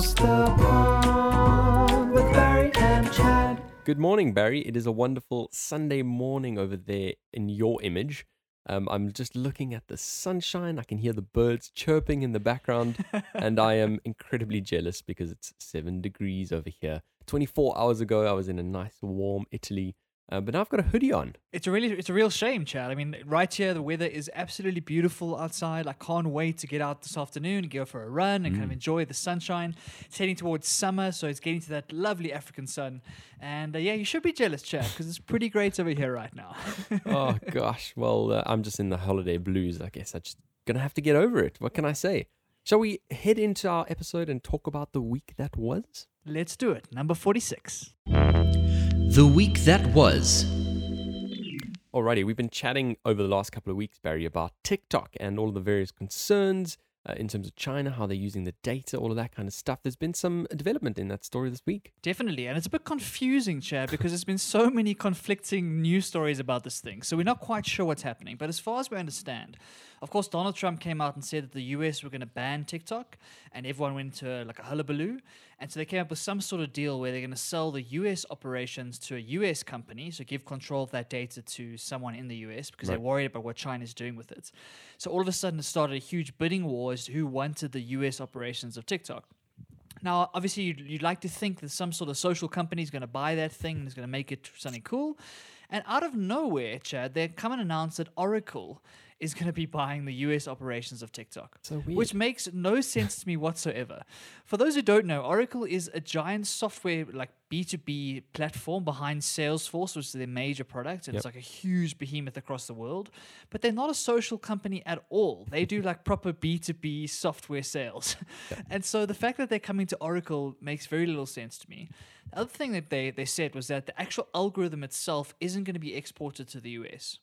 Across the pond with Barry and Chad. Good morning, Barry. It is a wonderful Sunday morning over there in your image. Um, I'm just looking at the sunshine. I can hear the birds chirping in the background, and I am incredibly jealous because it's seven degrees over here. 24 hours ago, I was in a nice warm Italy, uh, but now I've got a hoodie on. It's a really, it's a real shame, Chad. I mean, right here, the weather is absolutely beautiful outside. I can't wait to get out this afternoon go for a run and kind of enjoy the sunshine. It's heading towards summer, so it's getting to that lovely African sun. And uh, yeah, you should be jealous, Chad, because it's pretty great over here right now. oh gosh, well, uh, I'm just in the holiday blues. I guess I'm just gonna have to get over it. What can I say? Shall we head into our episode and talk about the week that was? Let's do it. Number forty-six. The week that was. Alrighty, we've been chatting over the last couple of weeks, Barry, about TikTok and all of the various concerns uh, in terms of China, how they're using the data, all of that kind of stuff. There's been some development in that story this week. Definitely. And it's a bit confusing, Chad, because there's been so many conflicting news stories about this thing. So we're not quite sure what's happening. But as far as we understand, of course, Donald Trump came out and said that the US were going to ban TikTok, and everyone went into like a hullabaloo. And so they came up with some sort of deal where they're going to sell the US operations to a US company, so give control of that data to someone in the US because they're worried about what China's doing with it. So all of a sudden, it started a huge bidding war as to who wanted the US operations of TikTok. Now, obviously, you'd, you'd like to think that some sort of social company is going to buy that thing and is going to make it something cool. And out of nowhere, Chad, they come and announce that Oracle is going to be buying the US operations of TikTok. So Which makes no sense to me whatsoever. For those who don't know, Oracle is a giant software, like B2B platform behind Salesforce, which is their major product. And it's like a huge behemoth across the world. But they're not a social company at all. They do like proper B2B software sales. and so the fact that they're coming to Oracle makes very little sense to me. The other thing that they, they said was that the actual algorithm itself isn't going to be exported to the US.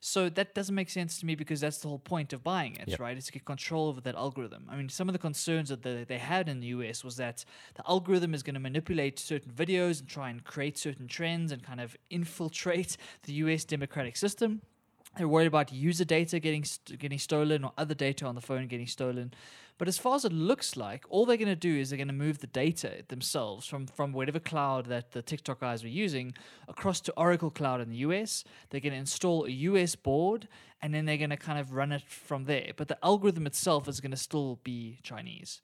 So that doesn't make sense to me because that's the whole point of buying it, Yep. right? It's to get control over that algorithm. I mean, some of the concerns that they, they had in the US was that the algorithm is going to manipulate certain videos and try and create certain trends and kind of infiltrate the US democratic system. They're worried about user data getting st- getting stolen or other data on the phone getting stolen. But as far as it looks like, all they're going to do is they're going to move the data themselves from, from whatever cloud that the TikTok guys were using across to Oracle Cloud in the US. They're going to install a US board and then they're going to kind of run it from there. But the algorithm itself is going to still be Chinese.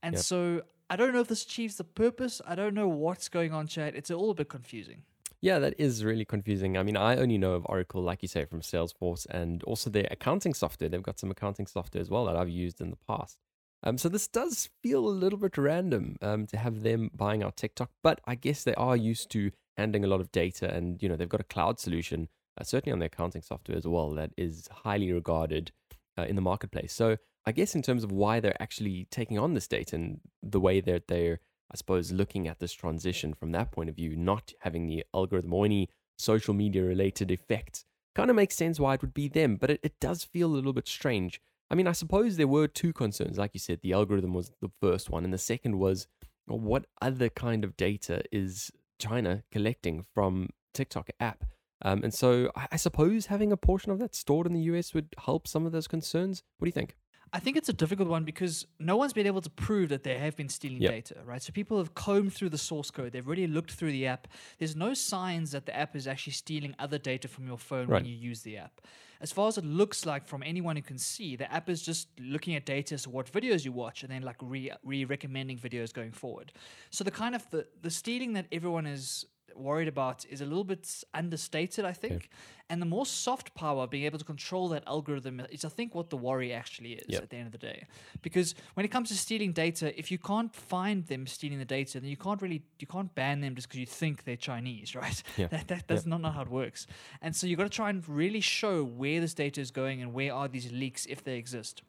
And Yep. so I don't know if this achieves the purpose. I don't know what's going on, Chad. It's all a bit confusing. Yeah, that is really confusing. I mean, I only know of Oracle, like you say, from Salesforce and also their accounting software. They've got some accounting software as well that I've used in the past. Um, so this does feel a little bit random um, to have them buying our TikTok, but I guess they are used to handling a lot of data, and you know they've got a cloud solution, uh, certainly on their accounting software as well, that is highly regarded uh, in the marketplace. So I guess in terms of why they're actually taking on this data and the way that they're, I suppose, looking at this transition from that point of view, not having the algorithm or any social media related effects, kind of makes sense why it would be them, but it, it does feel a little bit strange. I mean, I suppose there were two concerns. Like you said, the algorithm was the first one, and the second was well, what other kind of data is China collecting from TikTok app? Um, and so I, I suppose having a portion of that stored in the US would help some of those concerns. What do you think? I think it's a difficult one because no one's been able to prove that they have been stealing Yep. data, right? So people have combed through the source code. They've already looked through the app. There's no signs that the app is actually stealing other data from your phone Right. when you use the app. As far as it looks like from anyone who can see, the app is just looking at data, so what videos you watch, and then like re re recommending videos going forward. So the kind of the the stealing that everyone is worried about is a little bit understated, I think. And the more soft power, being able to control that algorithm, is I think what the worry actually is Yep. at the end of the day. Because when it comes to stealing data, if you can't find them stealing the data, then you can't really you can't ban them just because you think they're Chinese, right? Yeah. That, that, that's not, not how it works. And so you've got to try and really show where this data is going and where are these leaks if they exist.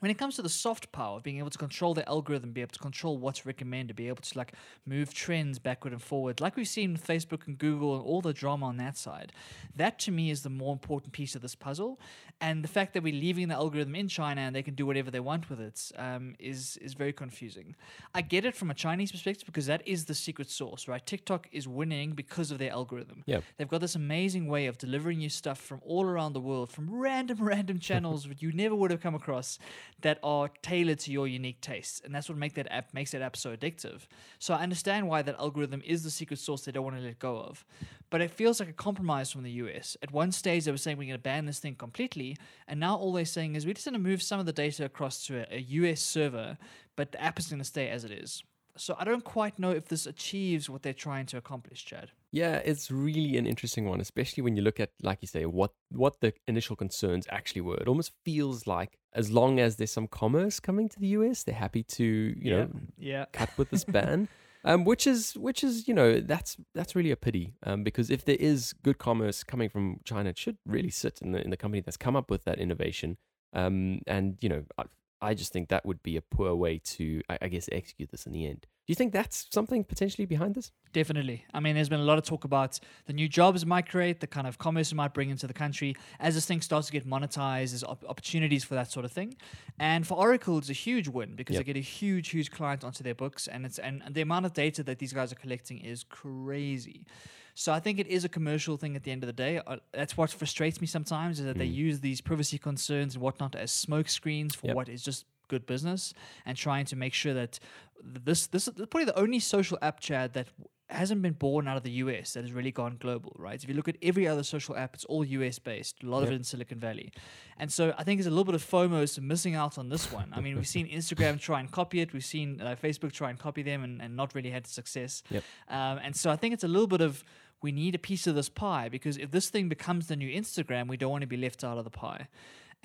When it comes to the soft power, of being able to control the algorithm, be able to control what's recommended, be able to like move trends backward and forward, like we've seen with Facebook and Google and all the drama on that side, that to me is the more important piece of this puzzle. And the fact that we're leaving the algorithm in China and they can do whatever they want with it um, is is very confusing. I get it from a Chinese perspective because that is the secret sauce, right? TikTok is winning because of their algorithm. Yeah. They've got this amazing way of delivering you stuff from all around the world, from random, random channels that you never would have come across that are tailored to your unique tastes, and that's what make that app makes that app so addictive. So I understand why that algorithm is the secret sauce they don't want to let go of, but it feels like a compromise from the US. At one stage, they were saying we're going to ban this thing completely, and now all they're saying is we're just going to move some of the data across to a, a US server, but the app is going to stay as it is. So I don't quite know if this achieves what they're trying to accomplish, Chad. Yeah, it's really an interesting one, especially when you look at, like you say, what what the initial concerns actually were. It almost feels like as long as there's some commerce coming to the US, they're happy to, you know, yeah. cut with this ban. Um, which is which is you know that's that's really a pity um, because if there is good commerce coming from China, it should really sit in the in the company that's come up with that innovation. Um, and you know, I, I just think that would be a poor way to, I, I guess, execute this in the end. Do you think that's something potentially behind this? Definitely. I mean, there's been a lot of talk about the new jobs it might create, the kind of commerce it might bring into the country. As this thing starts to get monetized, there's op- opportunities for that sort of thing. And for Oracle, it's a huge win because Yep. they get a huge, huge client onto their books, and it's and, the amount of data that these guys are collecting is crazy. So I think it is a commercial thing at the end of the day. Uh, that's what frustrates me sometimes is that they Mm. use these privacy concerns and whatnot as smoke screens for Yep. what is just good business and trying to make sure that this this is probably the only social app Chad that hasn't been born out of the US that has really gone global, right? If you look at every other social app, it's all US based, a lot of it in Silicon Valley. And so I think there's a little bit of FOMO missing out on this one. I mean, we've seen Instagram try and copy it, we've seen uh, Facebook try and copy them and, and not really had success. Yep. Um, and so I think it's a little bit of we need a piece of this pie because if this thing becomes the new Instagram, we don't want to be left out of the pie.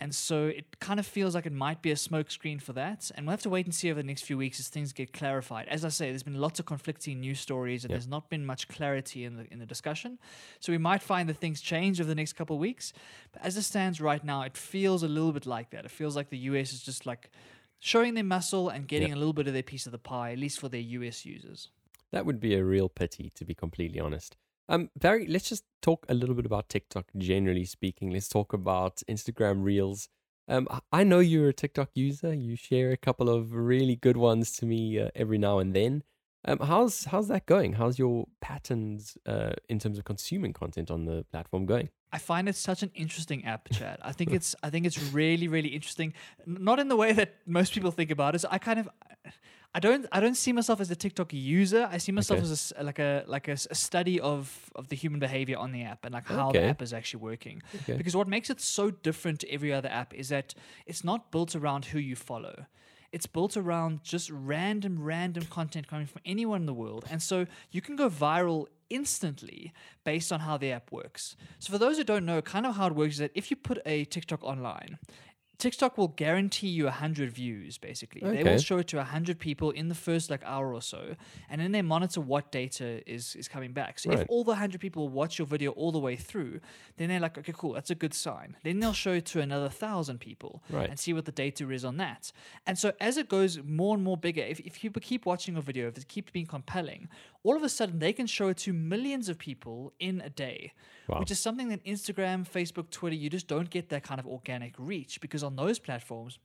And so it kind of feels like it might be a smokescreen for that. And we'll have to wait and see over the next few weeks as things get clarified. As I say, there's been lots of conflicting news stories and Yep. there's not been much clarity in the in the discussion. So we might find that things change over the next couple of weeks. But as it stands right now, it feels a little bit like that. It feels like the US is just like showing their muscle and getting Yep. a little bit of their piece of the pie, at least for their US users. That would be a real pity, to be completely honest. Um, Barry, let's just talk a little bit about TikTok, generally speaking. Let's talk about Instagram Reels. Um, I- know you're a TikTok user. You share a couple of really good ones to me uh, every now and then. Um, how's how's that going? How's your patterns uh, in terms of consuming content on the platform going? I find it such an interesting app, Chad. I think it's I think it's really really interesting. Not in the way that most people think about it. I kind of I don't I don't see myself as a TikTok user. I see myself Okay. as a like a like a, a study of of the human behavior on the app and like how the app is actually working. Okay. Because what makes it so different to every other app is that it's not built around who you follow. It's built around just random, random content coming from anyone in the world. And so you can go viral instantly based on how the app works. So for those who don't know, kind of how it works is that if you put a TikTok online, TikTok will guarantee you 100 views, basically. They will show it to 100 people in the first like hour or so, and then they monitor what data is, is coming back. So if all the 100 people watch your video all the way through, then they're like, okay, cool, that's a good sign. Then they'll show it to another 1,000 people Right. and see what the data is on that. And so as it goes more and more bigger, if, if people keep watching a video, if it keeps being compelling, all of a sudden they can show it to millions of people in a day Wow. which is something that Instagram, Facebook, Twitter, you just don't get that kind of organic reach because on those platforms,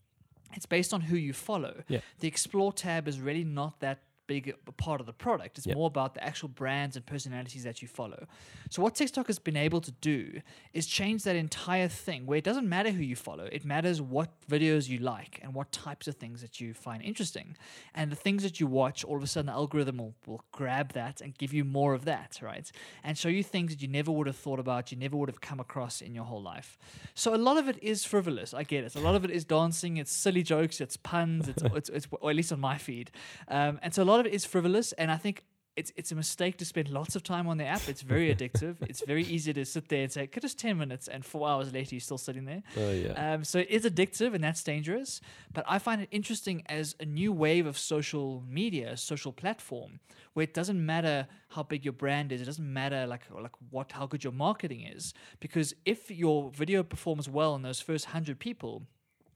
it's based on who you follow. Yeah. The Explore tab is really not that big part of the product. It's Yeah. more about the actual brands and personalities that you follow. So what TikTok has been able to do is change that entire thing where it doesn't matter who you follow. It matters what videos you like and what types of things that you find interesting. And the things that you watch, all of a sudden the algorithm will, will grab that and give you more of that, right? And show you things that you never would have thought about, you never would have come across in your whole life. So a lot of it is frivolous. I get it. A lot of it is dancing, it's silly jokes, it's puns, it's, it's, it's or at least on my feed. Um, and so a lot of it is frivolous. And I think it's it's a mistake to spend lots of time on the app. It's very addictive. it's very easy to sit there and say, "Could just ten minutes," and four hours later you're still sitting there. Oh yeah. Um, so it is addictive and that's dangerous. But I find it interesting as a new wave of social media, social platform, where it doesn't matter how big your brand is, it doesn't matter like like what how good your marketing is, because if your video performs well in those first hundred people,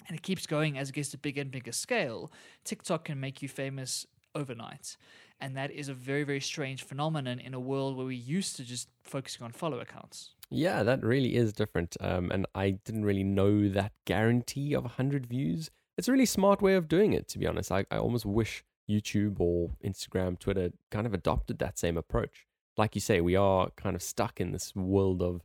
and it keeps going as it gets to bigger and bigger scale, TikTok can make you famous overnight. And that is a very, very strange phenomenon in a world where we used to just focusing on follow accounts. Yeah, that really is different. Um, and I didn't really know that guarantee of 100 views. It's a really smart way of doing it, to be honest. I, I almost wish YouTube or Instagram, Twitter kind of adopted that same approach. Like you say, we are kind of stuck in this world of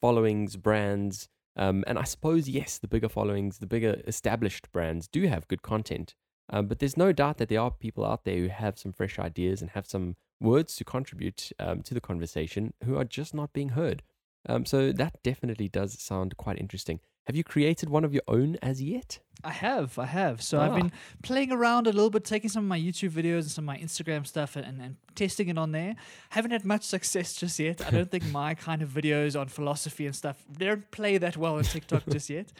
followings, brands, Um, and I suppose, yes, the bigger followings, the bigger established brands do have good content. Um, but there's no doubt that there are people out there who have some fresh ideas and have some words to contribute um, to the conversation who are just not being heard. Um, so that definitely does sound quite interesting. Have you created one of your own as yet? I have, I have. So I've Ah. been playing around a little bit, taking some of my YouTube videos and some of my Instagram stuff and, and testing it on there. Haven't had much success just yet. I don't think my kind of videos on philosophy and stuff they don't play that well on TikTok just yet.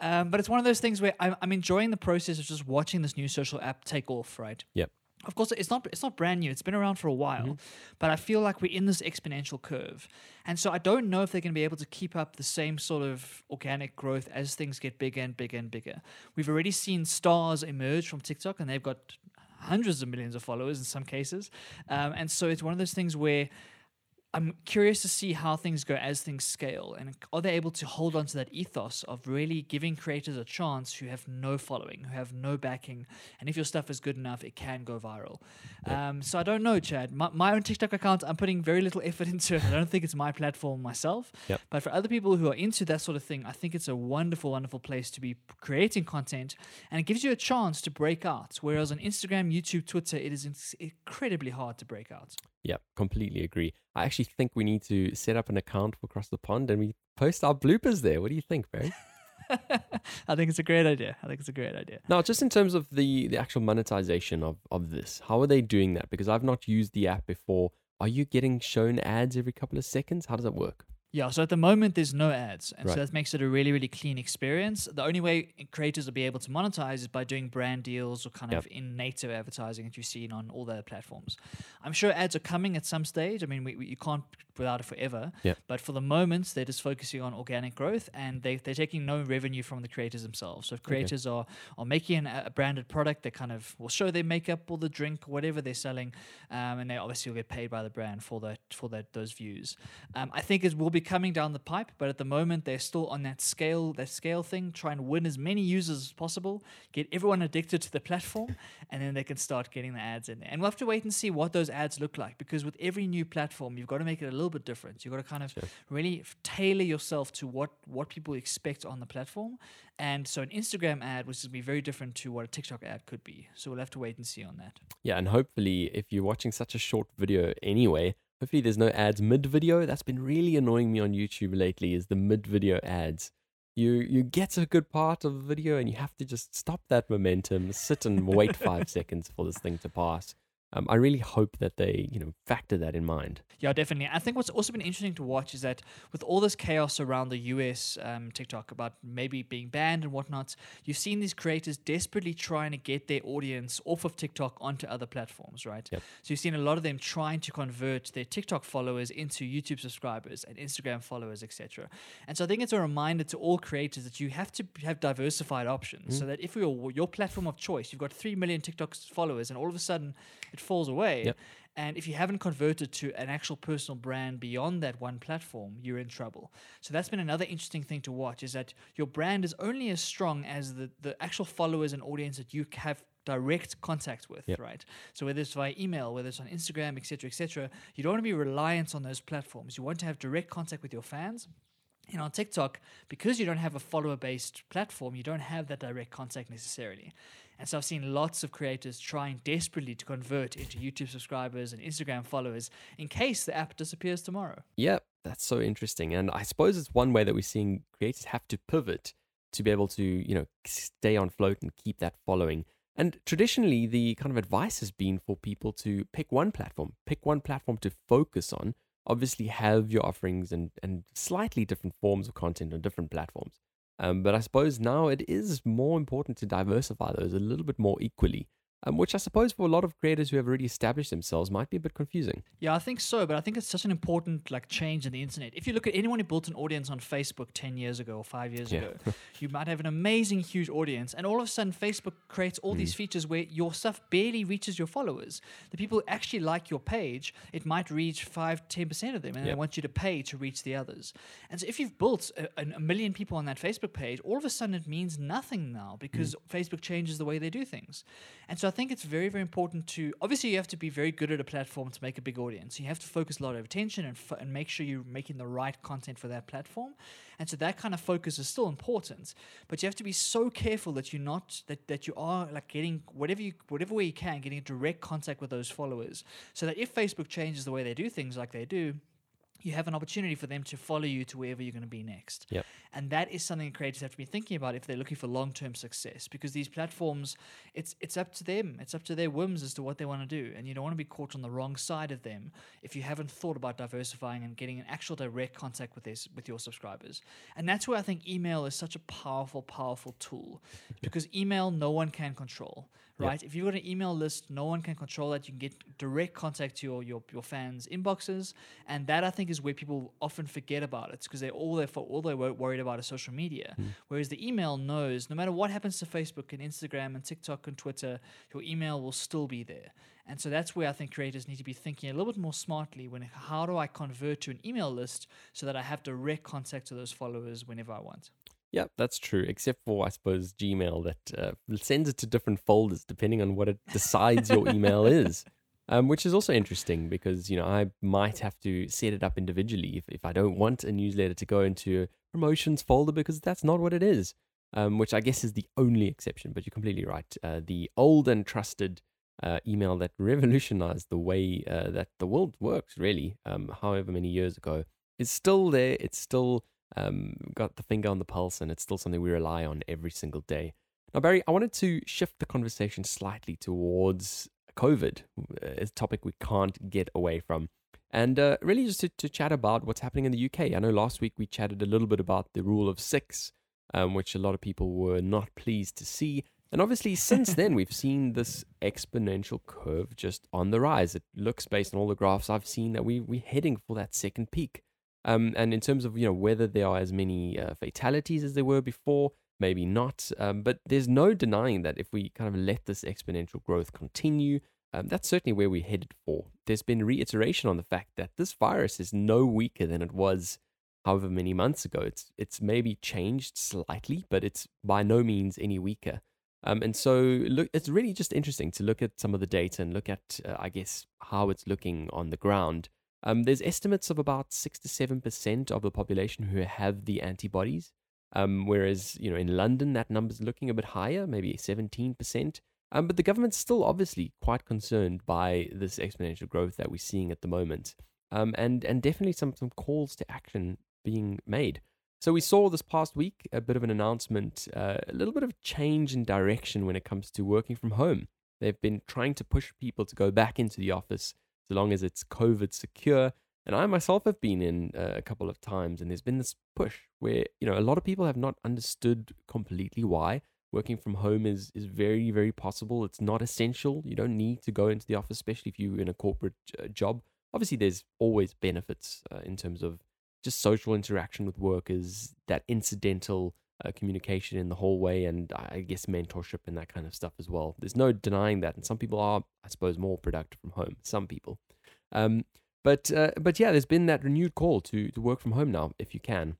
Um, but it's one of those things where I'm, I'm enjoying the process of just watching this new social app take off, right? Yep. Of course, it's not it's not brand new. It's been around for a while, but I feel like we're in this exponential curve, and so I don't know if they're going to be able to keep up the same sort of organic growth as things get bigger and bigger and bigger. We've already seen stars emerge from TikTok, and they've got hundreds of millions of followers in some cases, um, and so it's one of those things where I'm curious to see how things go as things scale, and are they able to hold on to that ethos of really giving creators a chance who have no following, who have no backing, and if your stuff is good enough, it can go viral. Um, so I don't know, Chad. My, my own TikTok account, I'm putting very little effort into it. I don't think it's my platform myself, Yep. but for other people who are into that sort of thing, I think it's a wonderful, wonderful place to be creating content, and it gives you a chance to break out. Whereas on Instagram, YouTube, Twitter, it is incredibly hard to break out. Yeah, completely agree. I actually think we need to set up an account for Across the Pond and we post our bloopers there. What do you think, Barry? I think it's a great idea. I think it's a great idea. Now, just in terms of the, the actual monetization of, of this, how are they doing that? Because I've not used the app before. Are you getting shown ads every couple of seconds? How does that work? Yeah, so at the moment there's no ads, and Right. so that makes it a really, really clean experience. The only way creators will be able to monetize is by doing brand deals or kind Yep. of in native advertising that you've seen on all the platforms. I'm sure ads are coming at some stage. I mean, we, we, you can't without it forever. Yep. But for the moment, they're just focusing on organic growth, and they they're taking no revenue from the creators themselves. So if creators are are making an, a branded product, they kind of will show their makeup or the drink, whatever they're selling, um, and they obviously will get paid by the brand for that for that those views. Um, I think it will be coming down the pipe, but at the moment they're still on that scale that scale thing, Try and win as many users as possible, get everyone addicted to the platform, and then they can start getting the ads in there. And we'll have to wait and see what those ads look like because with every new platform, you've got to make it a little bit different. You've got to kind of really tailor yourself to what what people expect on the platform. And so an Instagram ad which is be very different to what a TikTok ad could be. So we'll have to wait and see on that. Yeah, and hopefully, if you're watching such a short video anyway, hopefully there's no ads mid video. That's been really annoying me on YouTube lately. Is the mid video ads? You you get to a good part of the video and you have to just stop that momentum, sit and wait five seconds for this thing to pass. Um, I really hope that they you know factor that in mind. Yeah, definitely. I think what's also been interesting to watch is that with all this chaos around the US um, TikTok about maybe being banned and whatnot, you've seen these creators desperately trying to get their audience off of TikTok onto other platforms, right? Yep. So you've seen a lot of them trying to convert their TikTok followers into YouTube subscribers and Instagram followers, etc. And so I think it's a reminder to all creators that you have to have diversified options, so that if you're your platform of choice, you've got three million TikTok followers, and all of a sudden it falls away. Yep. And if you haven't converted to an actual personal brand beyond that one platform, you're in trouble. So that's been another interesting thing to watch is that your brand is only as strong as the, the actual followers and audience that you have direct contact with, Yep. right? So whether it's via email, whether it's on Instagram, etc., etc., you don't want to be reliant on those platforms. You want to have direct contact with your fans. And on TikTok, because you don't have a follower based platform, you don't have that direct contact necessarily. And so I've seen lots of creators trying desperately to convert into YouTube subscribers and Instagram followers in case the app disappears tomorrow. Yep, that's so interesting. And I suppose it's one way that we're seeing creators have to pivot to be able to, you know, stay on float and keep that following. And traditionally, the kind of advice has been for people to pick one platform, pick one platform to focus on. Obviously, have your offerings and, and slightly different forms of content on different platforms. Um, but I suppose now it is more important to diversify those a little bit more equally, um, which I suppose for a lot of creators who have already established themselves might be a bit confusing. Yeah, I think so, but I think it's such an important like change in the internet. If you look at anyone who built an audience on Facebook 10 years ago or 5 years Yeah. ago, you might have an amazing huge audience and all of a sudden Facebook creates all Hmm. these features where your stuff barely reaches your followers. The people who actually like your page, it might reach 5 10% of them and they want you to pay to reach the others. And so if you've built a, a million people on that Facebook page, all of a sudden it means nothing now because Facebook changes the way they do things. And so I think it's very, very important to obviously you have to be very good at a platform to make a big audience. You have to focus a lot of attention and and make sure you're making the right content for that platform. And so that kind of focus is still important, but you have to be so careful that you're not that, that you are like getting whatever you whatever way you can getting direct contact with those followers, so that if Facebook changes the way they do things like they do. You have an opportunity for them to follow you to wherever you're going to be next. Yep. And that is something creators have to be thinking about if they're looking for long term success because these platforms, it's it's up to them. It's up to their whims as to what they want to do. And you don't want to be caught on the wrong side of them if you haven't thought about diversifying and getting an actual direct contact with this with your subscribers. And that's where I think email is such a powerful, powerful tool. Because email no one can control. Right? If you've got an email list, no one can control that. You can get direct contact to your, your, your fans' inboxes. And that I think is where people often forget about it because they're all they're all they're worried about is social media. Hmm. Whereas the email knows no matter what happens to Facebook and Instagram and TikTok and Twitter, your email will still be there. And so that's where I think creators need to be thinking a little bit more smartly when how do I convert to an email list so that I have direct contact to those followers whenever I want. Yeah, that's true. Except for, I suppose, Gmail that uh, sends it to different folders depending on what it decides your email is. Um, which is also interesting because, you know, I might have to set it up individually if, if I don't want a newsletter to go into a promotions folder because that's not what it is, um, which I guess is the only exception. But you're completely right. Uh, the old and trusted uh, email that revolutionized the way uh, that the world works, really, um, however many years ago, is still there. It's still um, got the finger on the pulse, and it's still something we rely on every single day. Now, Barry, I wanted to shift the conversation slightly towards COVID, uh, a topic we can't get away from, and uh, really just to, to chat about what's happening in the UK. I know last week we chatted a little bit about the rule of six, um, which a lot of people were not pleased to see. And obviously, since then, we've seen this exponential curve just on the rise. It looks, based on all the graphs I've seen, that we, we're heading for that second peak. Um, and in terms of you know whether there are as many uh, fatalities as there were before, maybe not. Um, but there's no denying that if we kind of let this exponential growth continue, um, that's certainly where we're headed for. There's been reiteration on the fact that this virus is no weaker than it was however many months ago. It's it's maybe changed slightly, but it's by no means any weaker. Um, and so look, it's really just interesting to look at some of the data and look at, uh, I guess, how it's looking on the ground. Um, there's estimates of about six to seven percent of the population who have the antibodies, um, whereas you know in London that number's looking a bit higher, maybe seventeen percent. Um, but the government's still obviously quite concerned by this exponential growth that we're seeing at the moment, um, and and definitely some some calls to action being made. So we saw this past week a bit of an announcement, uh, a little bit of change in direction when it comes to working from home. They've been trying to push people to go back into the office so long as it's COVID secure. And I myself have been in uh, a couple of times, and there's been this push where you know a lot of people have not understood completely why working from home is is very very possible. It's not essential. You don't need to go into the office, especially if you're in a corporate uh, job. Obviously, there's always benefits uh, in terms of just social interaction with workers, that incidental uh, communication in the hallway, and I guess mentorship and that kind of stuff as well. There's no denying that, and some people are, I suppose, more productive from home. Some people, um, but uh, but yeah, there's been that renewed call to to work from home now if you can.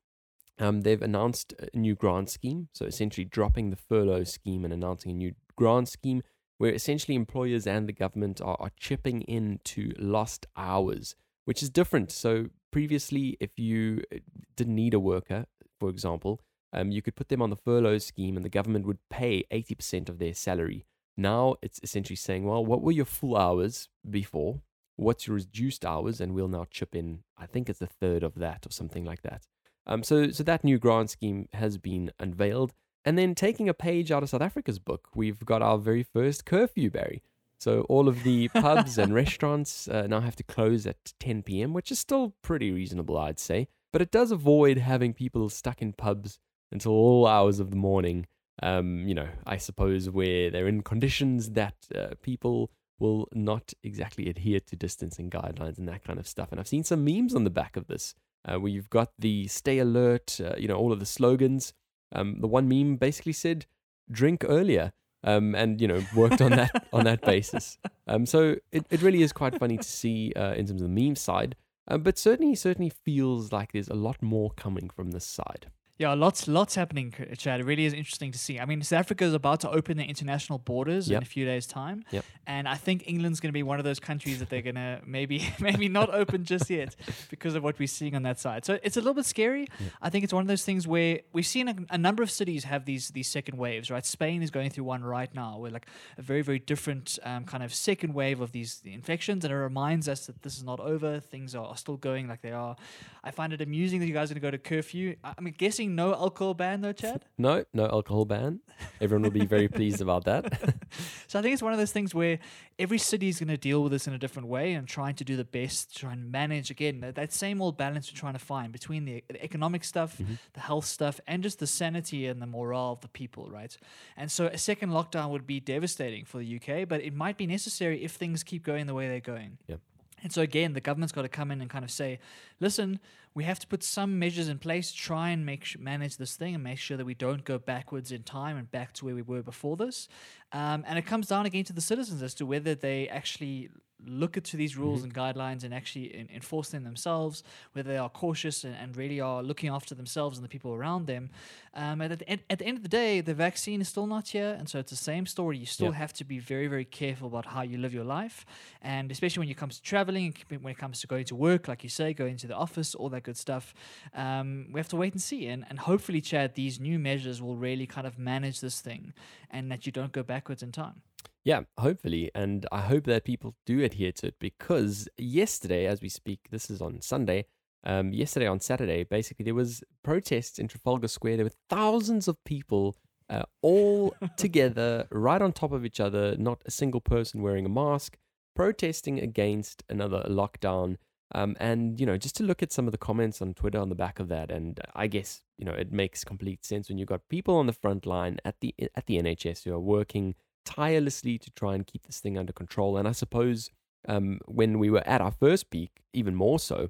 Um, they've announced a new grant scheme, so essentially dropping the furlough scheme and announcing a new grant scheme where essentially employers and the government are, are chipping into lost hours, which is different. So previously, if you uh, didn't need a worker, for example, um, you could put them on the furlough scheme and the government would pay 80% of their salary. Now it's essentially saying, well, what were your full hours before? What's your reduced hours? And we'll now chip in, I think it's a third of that or something like that. Um, so, so that new grant scheme has been unveiled. And then taking a page out of South Africa's book, we've got our very first curfew, Barry. So all of the pubs and restaurants uh, now have to close at 10 p.m., which is still pretty reasonable, I'd say. But it does avoid having people stuck in pubs until all hours of the morning. Um, you know, I suppose where they're in conditions that uh, people will not exactly adhere to distancing guidelines and that kind of stuff. And I've seen some memes on the back of this uh, where you've got the stay alert, uh, you know, all of the slogans. Um, the one meme basically said, drink earlier. Um, and you know worked on that on that basis. Um, so it, it really is quite funny to see uh, in terms of the meme side, uh, but certainly certainly feels like there's a lot more coming from this side. Yeah, lots, lots happening, Chad. It really is interesting to see. I mean, South Africa is about to open their international borders Yep. in a few days' time, Yep. and I think England's going to be one of those countries that they're going to maybe, maybe not open just yet because of what we're seeing on that side. So it's a little bit scary. I think it's one of those things where we've seen a, a number of cities have these these second waves. Right, Spain is going through one right now, where like a very very different um, kind of second wave of these infections, and it reminds us that this is not over. Things are, are still going like they are. I find it amusing that you guys are going to go to curfew. I- I'm guessing no alcohol ban though, Chad. No, no alcohol ban. Everyone will be very pleased about that. So I think it's one of those things where every city is going to deal with this in a different way and trying to do the best, try and manage again that, that same old balance we're trying to find between the, the economic stuff, mm-hmm. the health stuff, and just the sanity and the morale of the people, right? And so a second lockdown would be devastating for the UK, but it might be necessary if things keep going the way they're going. Yep. And so again, the government's got to come in and kind of say, listen, we have to put some measures in place, try and make manage this thing, and make sure that we don't go backwards in time and back to where we were before this. Um, and it comes down again to the citizens as to whether they actually look at to these rules and guidelines and actually en- enforce them themselves, whether they are cautious and, and really are looking after themselves and the people around them. Um, and at the, end, at the end of the day, the vaccine is still not here, and so it's the same story. You still Yeah. have to be very, very careful about how you live your life, and especially when it comes to traveling, and when it comes to going to work, like you say, going to the office, all that good stuff. Um, we have to wait and see, and, and hopefully, Chad, these new measures will really kind of manage this thing, and that you don't go backwards in time. Yeah, hopefully. And I hope that people do adhere to it because yesterday, as we speak, this is on Sunday. Um, yesterday on Saturday, basically there was protests in Trafalgar Square. There were thousands of people uh, all together, right on top of each other, not a single person wearing a mask, protesting against another lockdown. Um, and you know, just to look at some of the comments on Twitter on the back of that, and I guess you know it makes complete sense when you've got people on the front line at the at the NHS who are working tirelessly to try and keep this thing under control. And I suppose um, when we were at our first peak, even more so.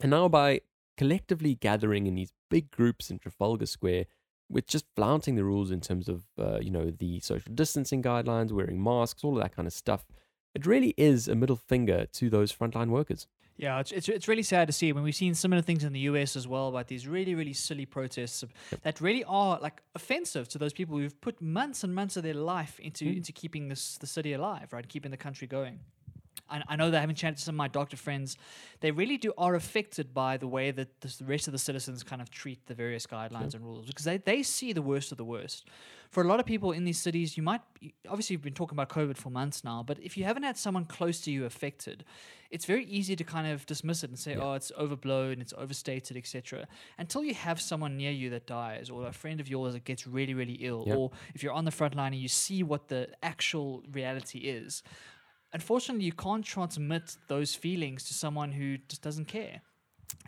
And now by collectively gathering in these big groups in Trafalgar Square, with just flaunting the rules in terms of uh, you know the social distancing guidelines, wearing masks, all of that kind of stuff, it really is a middle finger to those frontline workers. Yeah, it's, it's it's really sad to see when we've seen similar things in the US as well about these really really silly protests that really are like offensive to those people who've put months and months of their life into hmm. into keeping this the city alive, right, keeping the country going. I, I know that having chatted to some of my doctor friends, they really do are affected by the way that the rest of the citizens kind of treat the various guidelines and rules because they, they see the worst of the worst. For a lot of people in these cities, you might obviously you've been talking about COVID for months now, but if you haven't had someone close to you affected, it's very easy to kind of dismiss it and say, "Oh, it's overblown, it's overstated, etc." Until you have someone near you that dies, or a friend of yours that gets really, really ill, Yeah. or if you're on the front line and you see what the actual reality is. Unfortunately, you can't transmit those feelings to someone who just doesn't care.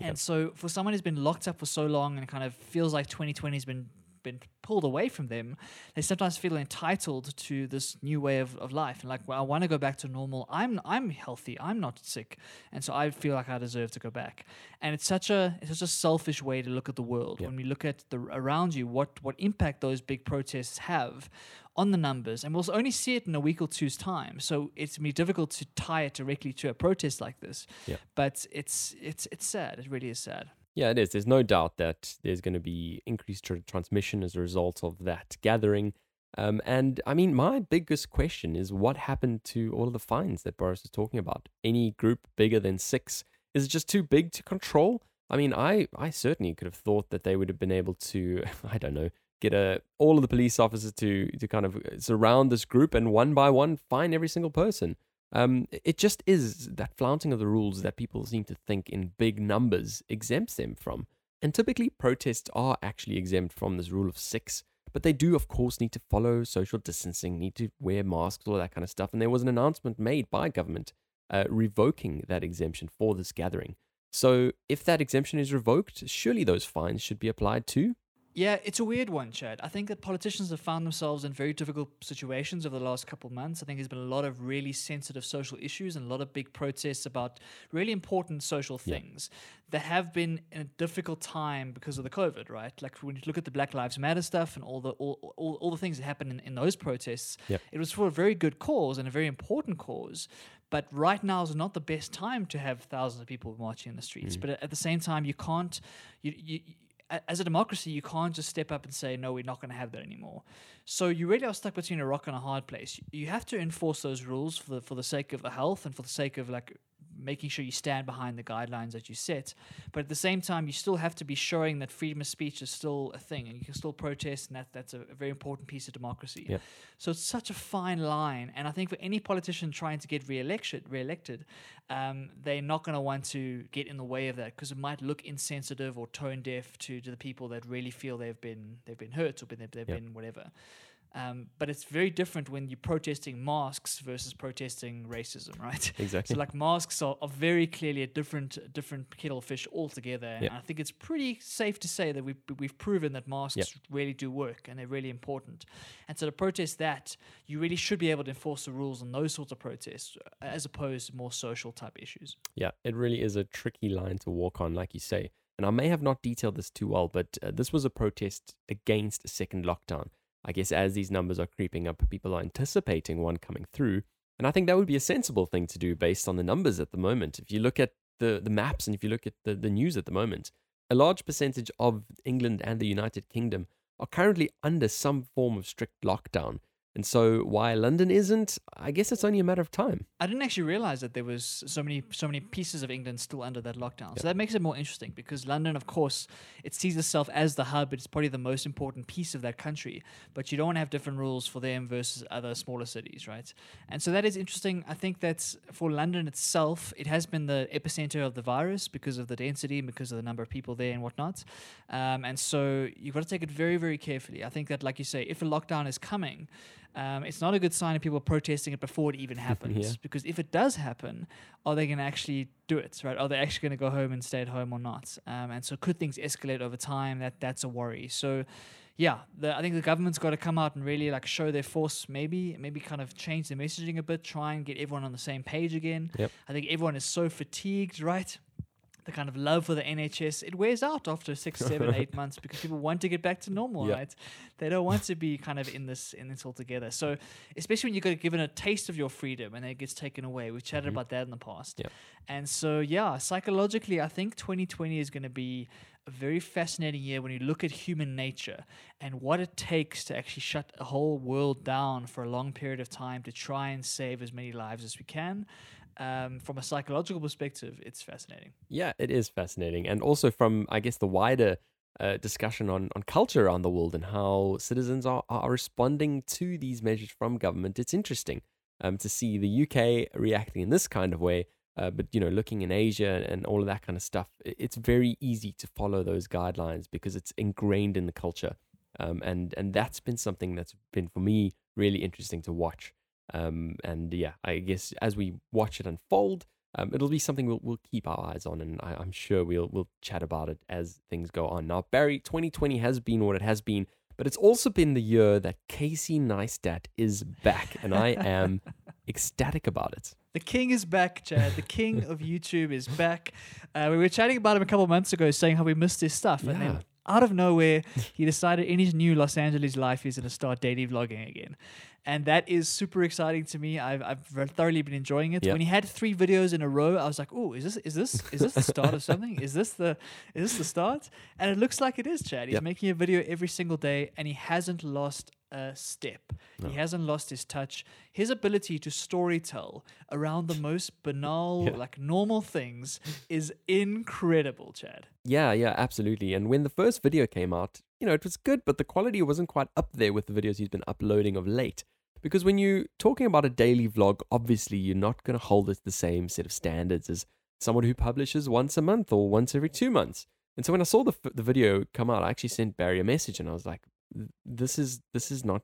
And so, for someone who's been locked up for so long and kind of feels like 2020 has been been pulled away from them, they sometimes feel entitled to this new way of, of life and like, well, I want to go back to normal. I'm I'm healthy. I'm not sick, and so I feel like I deserve to go back. And it's such a it's such a selfish way to look at the world. Yeah. When we look at the around you, what what impact those big protests have on the numbers, and we'll only see it in a week or two's time. So it's gonna be difficult to tie it directly to a protest like this. Yeah. But it's it's it's sad. It really is sad. Yeah, it is. There's no doubt that there's going to be increased tr- transmission as a result of that gathering. Um, and I mean, my biggest question is what happened to all of the fines that Boris was talking about? Any group bigger than six is it just too big to control? I mean, I I certainly could have thought that they would have been able to, I don't know, get a all of the police officers to to kind of uh, surround this group and one by one fine every single person. Um, it just is that flaunting of the rules that people seem to think in big numbers exempts them from. And typically, protests are actually exempt from this rule of six, but they do, of course, need to follow social distancing, need to wear masks, all that kind of stuff. And there was an announcement made by government uh, revoking that exemption for this gathering. So, if that exemption is revoked, surely those fines should be applied too. Yeah, it's a weird one, Chad. I think that politicians have found themselves in very difficult situations over the last couple of months. I think there's been a lot of really sensitive social issues and a lot of big protests about really important social Yeah. things that have been in a difficult time because of the COVID, right? Like when you look at the Black Lives Matter stuff and all the all, all, all the things that happened in, in those protests, yeah. it was for a very good cause and a very important cause. But right now is not the best time to have thousands of people marching in the streets. Mm. But at- the same time, you can't. You, you, as a democracy, you can't just step up and say, no, we're not going to have that anymore. So you really are stuck between a rock and a hard place. You have to enforce those rules for the, for the sake of the health and for the sake of like making sure you stand behind the guidelines that you set. But at the same time, you still have to be showing that freedom of speech is still a thing and you can still protest, and that, that's a, a very important piece of democracy. Yep. So it's such a fine line. And I think for any politician trying to get re-election, re-elected, um, they're not going to want to get in the way of that because it might look insensitive or tone deaf to, to the people that really feel they've been they've been hurt or been, they've, they've Yep. been whatever. Um, but it's very different when you're protesting masks versus protesting racism, right? Exactly. So like masks are, are very clearly a different different kettle of fish altogether. And I think it's pretty safe to say that we've we've proven that masks Yep. really do work and they're really important. And so to protest that, you really should be able to enforce the rules on those sorts of protests uh, as opposed to more social type issues. Yeah, it really is a tricky line to walk on, like you say. And I may have not detailed this too well, but uh, this was a protest against a second lockdown. I guess as these numbers are creeping up, people are anticipating one coming through. And I think that would be a sensible thing to do based on the numbers at the moment. If you look at the, the maps and if you look at the, the news at the moment, a large percentage of England and the United Kingdom are currently under some form of strict lockdown. And so while London isn't, I guess it's only a matter of time. I didn't actually realize that there was so many so many pieces of England still under that lockdown. So that makes it more interesting because London, of course, it sees itself as the hub. It's probably the most important piece of that country. But you don't want to have different rules for them versus other smaller cities, right? And so that is interesting. I think that for London itself, it has been the epicenter of the virus because of the density and because of the number of people there and whatnot. Um, and so you've got to take it very, very carefully. I think that, like you say, if a lockdown is coming, um, it's not a good sign of people protesting it before it even happens. Because if it does happen, are they going to actually do it? Right? Are they actually going to go home and stay at home or not? Um, and so could things escalate over time? That that's a worry. So. Yeah, the, I think the government's got to come out and really like show their force. Maybe, maybe kind of change the messaging a bit. Try and get everyone on the same page again. Yep. I think everyone is so fatigued, right? The kind of love for the NHS it wears out after six, seven, eight months because people want to get back to normal, Yeah. right? They don't want to be kind of in this in this altogether. So especially when you got given a taste of your freedom and it gets taken away. We've chatted mm-hmm. about that in the past. And so yeah, psychologically, I think 2020 is going to be a very fascinating year when you look at human nature and what it takes to actually shut a whole world down for a long period of time to try and save as many lives as we can. Um, from a psychological perspective, it's fascinating. Yeah, it is fascinating. And also from, I guess, the wider uh, discussion on, on culture around the world and how citizens are, are responding to these measures from government, it's interesting um, to see the UK reacting in this kind of way. Uh, but, you know, looking in Asia and all of that kind of stuff, it's very easy to follow those guidelines because it's ingrained in the culture. Um, and, and that's been something that's been, for me, really interesting to watch. Um, and yeah, I guess as we watch it unfold, um, it'll be something we'll, we'll keep our eyes on, and I, I'm sure we'll we'll chat about it as things go on. Now, Barry, 2020 has been what it has been, but it's also been the year that Casey Neistat is back, and I am ecstatic about it. The king is back, Chad. The king of YouTube is back. Uh, we were chatting about him a couple of months ago, saying how we missed his stuff, and then out of nowhere, he decided in his new Los Angeles life he's going to start daily vlogging again, and that is super exciting to me. I've I've thoroughly been enjoying it. Yep. When he had three videos in a row, I was like, "Oh, is this is this is this the start of something? Is this the is this the start?" And it looks like it is, Chad. He's Yep. making a video every single day, and he hasn't lost a step. No. He hasn't lost his touch. His ability to storytell around the most banal, Yeah. like normal things is incredible, Chad. Yeah, yeah, absolutely. And when the first video came out, you know, it was good, but the quality wasn't quite up there with the videos he's been uploading of late. Because when you're talking about a daily vlog, obviously you're not going to hold it to the same set of standards as someone who publishes once a month or once every two months. And so when I saw the f- the video come out, I actually sent Barry a message, and I was like, "This is this is not.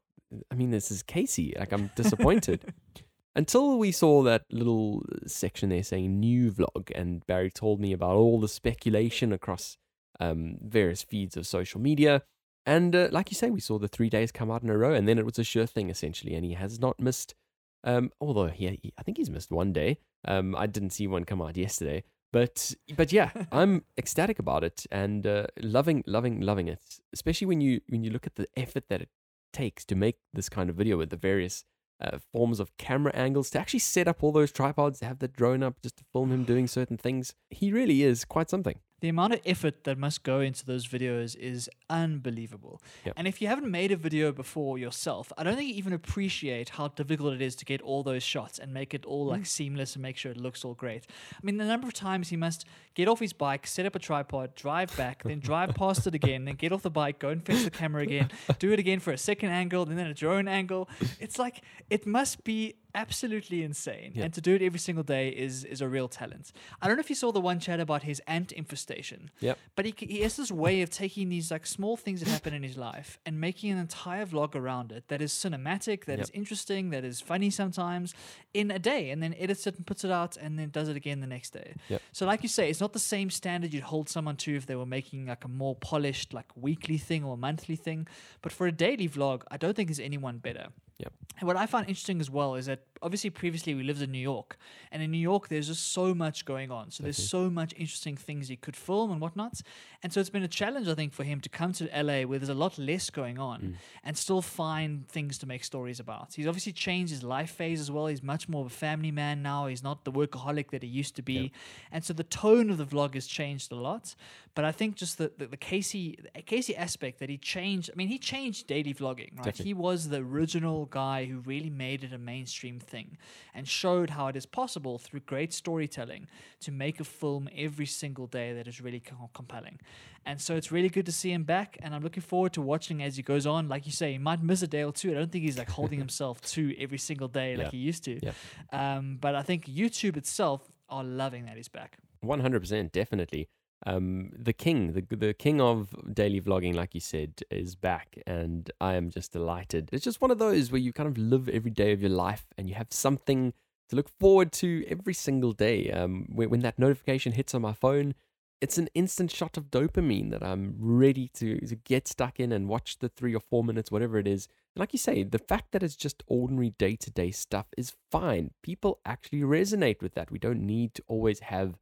I mean, this is Casey. Like, I'm disappointed." Until we saw that little section there saying new vlog, and Barry told me about all the speculation across um, various feeds of social media. And uh, like you say, we saw the three days come out in a row, and then it was a sure thing essentially. And he has not missed, um, although he, he- I think he's missed one day. Um, I didn't see one come out yesterday, but but yeah, I'm ecstatic about it and uh, loving loving loving it. Especially when you when you look at the effort that it takes to make this kind of video with the various uh, forms of camera angles to actually set up all those tripods, to have the drone up just to film him doing certain things. He really is quite something. The amount of effort that must go into those videos is unbelievable. Yep. And if you haven't made a video before yourself, I don't think you even appreciate how difficult it is to get all those shots and make it all like mm. seamless and make sure it looks all great. I mean, the number of times he must get off his bike, set up a tripod, drive back, then drive past it again, then get off the bike, go and fetch the camera again, do it again for a second angle, and then a drone angle. It's like it must be absolutely insane. Yeah. And to do it every single day is is a real talent. I don't know if you saw the one Chad about his ant infestation. Yep. But he, he has this way of taking these like small things that happen in his life and making an entire vlog around it that is cinematic, that is Yep. interesting, that is funny sometimes in a day, and then edits it and puts it out, and then does it again the next day. Yep. So like you say, it's not the same standard you'd hold someone to if they were making like a more polished like weekly thing or monthly thing. But for a daily vlog, I don't think there's anyone better. Yep. And what I find interesting as well is that obviously previously we lived in New York, and in New York there's just so much going on. So there's so much interesting things he could film and whatnot. And so it's been a challenge, I think, for him to come to LA where there's a lot less going on mm. and still find things to make stories about. He's obviously changed his life phase as well. He's much more of a family man now. He's not the workaholic that he used to be. And so the tone of the vlog has changed a lot. But I think just the, the, the Casey the Casey aspect that he changed. I mean, he changed daily vlogging, right? Definitely. He was the original guy who really made it a mainstream thing and showed how it is possible through great storytelling to make a film every single day that is really co- compelling. And so it's really good to see him back, and I'm looking forward to watching as he goes on. Like you say, he might miss a day or two. I don't think he's like holding himself to every single day like Yeah. he used to. Yeah. Um, but I think YouTube itself are loving that he's back. One hundred percent, definitely. Um, the king, the the king of daily vlogging, like you said, is back, and I am just delighted. It's just one of those where you kind of live every day of your life, and you have something to look forward to every single day. Um, when, when that notification hits on my phone, it's an instant shot of dopamine that I'm ready to to get stuck in and watch the three or four minutes, whatever it is. And like you say, the fact that it's just ordinary day to day stuff is fine. People actually resonate with that. We don't need to always have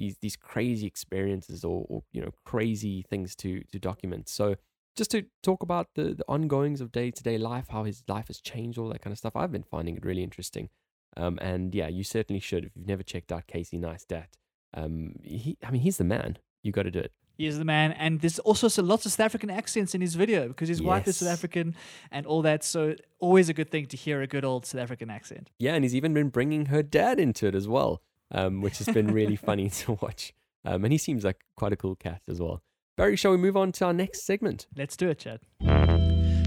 these these crazy experiences or, or you know crazy things to to document. So just to talk about the the ongoings of day to day life, how his life has changed, all that kind of stuff. I've been finding it really interesting. Um, and yeah, you certainly should if you've never checked out Casey Neistat. Um, he, I mean, he's the man. You got to do it. He is the man, and there's also so lots of South African accents in his video because his wife is South African and all that. So always a good thing to hear a good old South African accent. Yeah, and he's even been bringing her dad into it as well, um, which has been really funny to watch. Um, and he seems like quite a cool cat as well. Barry, shall we move on to our next segment? Let's do it, Chad.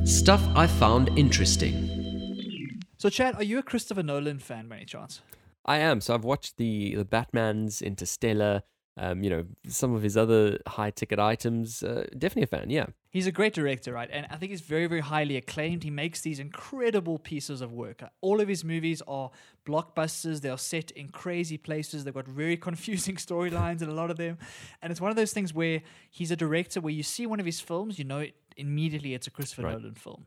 Stuff I found interesting. So, Chad, are you a Christopher Nolan fan by any chance? I am. So I've watched the the Batman's Interstellar. Um, you know some of his other high ticket items. Uh, definitely a fan. Yeah, He's a great director, right? And I think he's very, very highly acclaimed. He makes these incredible pieces of work. All of his movies are blockbusters. They are set in crazy places. They've got very confusing storylines in a lot of them. And it's one of those things where he's a director where you see one of his films, you know it immediately it's a Christopher Right. Nolan film.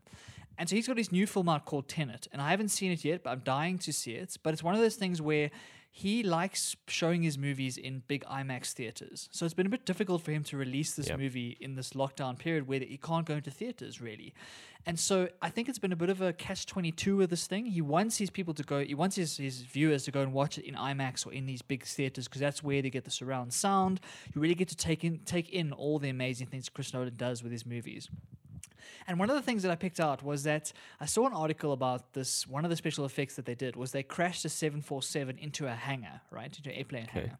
And so he's got his new film out called Tenet. And I haven't seen it yet, but I'm dying to see it. But it's one of those things where he likes showing his movies in big IMAX theaters. So it's been a bit difficult for him to release this Yep. movie in this lockdown period where he can't go into theaters really. And so I think it's been a bit of a catch 22 with this thing. He wants his people to go, he wants his, his viewers to go and watch it in IMAX or in these big theaters because that's where they get the surround sound. You really get to take in, take in all the amazing things Chris Nolan does with his movies. And one of the things that I picked out was that I saw an article about this. One of the special effects that they did was they crashed a 747 into a hangar, right? Into an airplane Okay. hangar.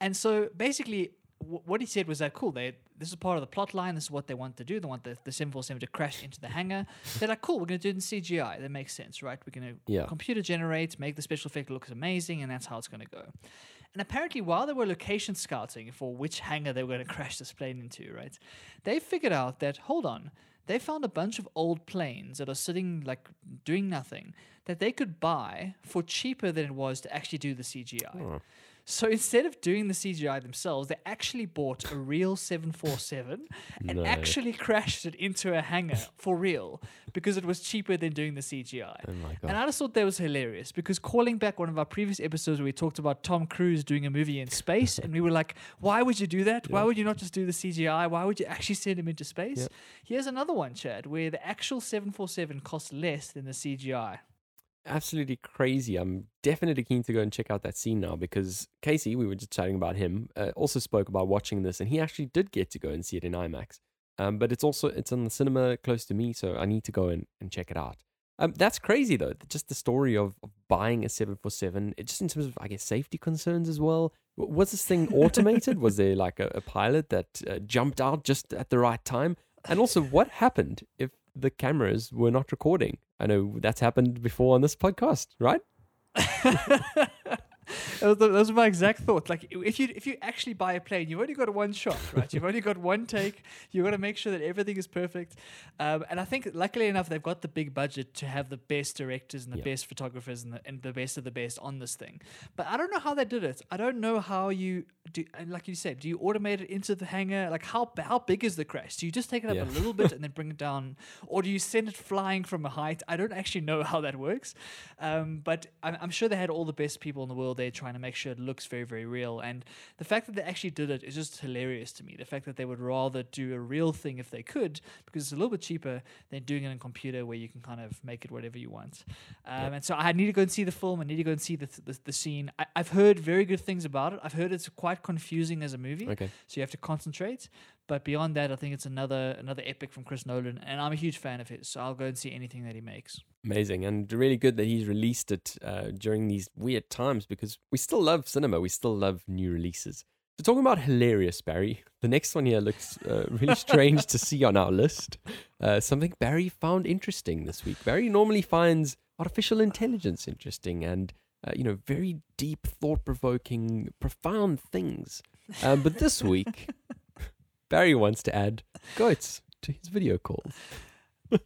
And so basically, w- what he said was that cool. They this is part of the plot line. This is what they want to do. They want the, the 747 to crash into the hangar. They're like, cool. We're going to do it in CGI. That makes sense, right? We're going to Yeah. computer generate, make the special effect look amazing, and that's how it's going to go. And apparently, while they were location scouting for which hangar they were going to crash this plane into, right, they figured out that hold on, they found a bunch of old planes that are sitting like doing nothing that they could buy for cheaper than it was to actually do the CGI. Oh. So instead of doing the CGI themselves, they actually bought a real 747 and No. actually crashed it into a hangar for real because it was cheaper than doing the CGI. Oh my And. I just thought that was hilarious because calling back one of our previous episodes where we talked about Tom Cruise doing a movie in space, and we were like, why would you do that? Why would you not just do the CGI? Why would you actually send him into space? Here's another one, Chad, where the actual 747 costs less than the CGI. Absolutely crazy. I'm definitely keen to go and check out that scene now because Casey, we were just chatting about him, uh, also spoke about watching this, and he actually did get to go and see it in IMAX. Um, but it's also it's in the cinema close to me, so I need to go and, and check it out. Um, that's crazy though. Just the story of, of buying a seven four seven. Just in terms of I guess safety concerns as well. Was this thing automated? Was there like a, a pilot that uh, jumped out just at the right time? And also, what happened if the cameras were not recording? I know that's happened before on this podcast, right? Those are- those are my exact thoughts. Like if you if you actually buy a plane, you've only got one shot, right? You've only got one take. You've got to make sure that everything is perfect. Um, and I think, luckily enough, they've got the big budget to have the best directors and the Yeah. best photographers and the, and the best of the best on this thing. But I don't know how they did it. I don't know how you do. And like you said, do you automate it into the hangar? Like how how big is the crash? Do you just take it up Yeah. a little bit and then bring it down, or do you send it flying from a height? I don't actually know how that works. Um, but I'm, I'm sure they had all the best people in the world there trying to make sure it looks very, very real. And the fact that they actually did it is just hilarious to me. The fact that they would rather do a real thing if they could, because it's a little bit cheaper than doing it on computer where you can kind of make it whatever you want. Um, And so I need to go and see the film. I need to go and see the, the, the scene. I, I've heard very good things about it. I've heard it's quite confusing as a movie Okay. so you have to concentrate. But beyond that, I think it's another another epic from Chris Nolan, and I'm a huge fan of his. So I'll go and see anything that he makes. Amazing and really good that he's released it uh, during these weird times because we still love cinema. We still love new releases. So talking about hilarious, Barry, the next one here looks uh, really strange to see on our list. Uh, something Barry found interesting this week. Barry normally finds artificial intelligence interesting and uh, you know very deep, thought-provoking, profound things. Um, but this week, Barry wants to add goats to his video calls.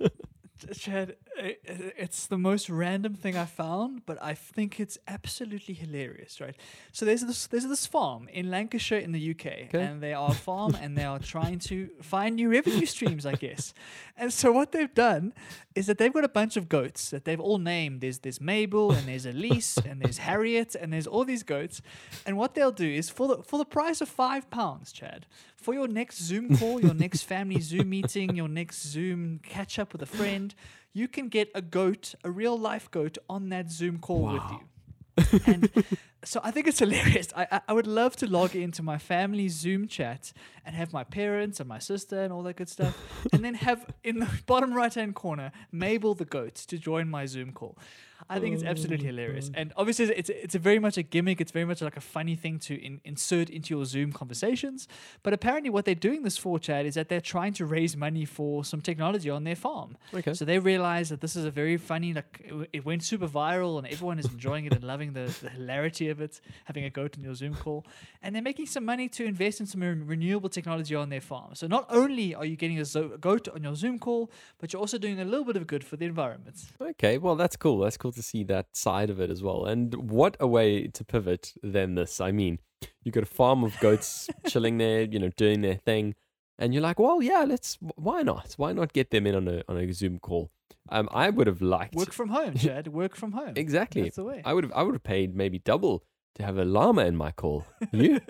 Chad, i- i- it's the most random thing I found, but I think it's absolutely hilarious, right? So there's this there's this farm in Lancashire in the UK, Okay. and they are a farm and they are trying to find new revenue streams, I guess. And so what they've done is that they've got a bunch of goats that they've all named. There's there's Mabel and there's Elise and there's Harriet and there's all these goats. And what they'll do is for the for the price of five pounds, Chad, for your next Zoom call, your next family Zoom meeting, your next Zoom catch up with a friend, you can get a goat, a real life goat, on that Zoom call with you. And so I think it's hilarious. I, I I would love to log into my family Zoom chat and have my parents and my sister and all that good stuff, and then have in the bottom right hand corner Mabel the goat to join my Zoom call. I think it's absolutely oh, hilarious, and obviously it's it's a very much a gimmick. It's very much like a funny thing to in, insert into your Zoom conversations. But apparently, what they're doing this for, Chad, is that they're trying to raise money for some technology on their farm. Okay. So they realize that this is a very funny, like it, it went super viral and everyone is enjoying it and loving the, the hilarity of it, having a goat in your Zoom call. And they're making some money to invest in some re- renewable technology on their farm. So not only are you getting a zo- goat on your Zoom call, but you're also doing a little bit of good for the environment. Okay, well, that's cool. That's cool to see that side of it as well. And what a way to pivot than this. I mean, you got a farm of goats chilling there, you know, doing their thing, and you're like, well, yeah, let's. Why not? Why not get them in on a on a Zoom call? Um, I would have liked Work from home, Chad. Work from home. exactly. That's the way. I would have. I would have paid maybe double to have a llama in my call. You?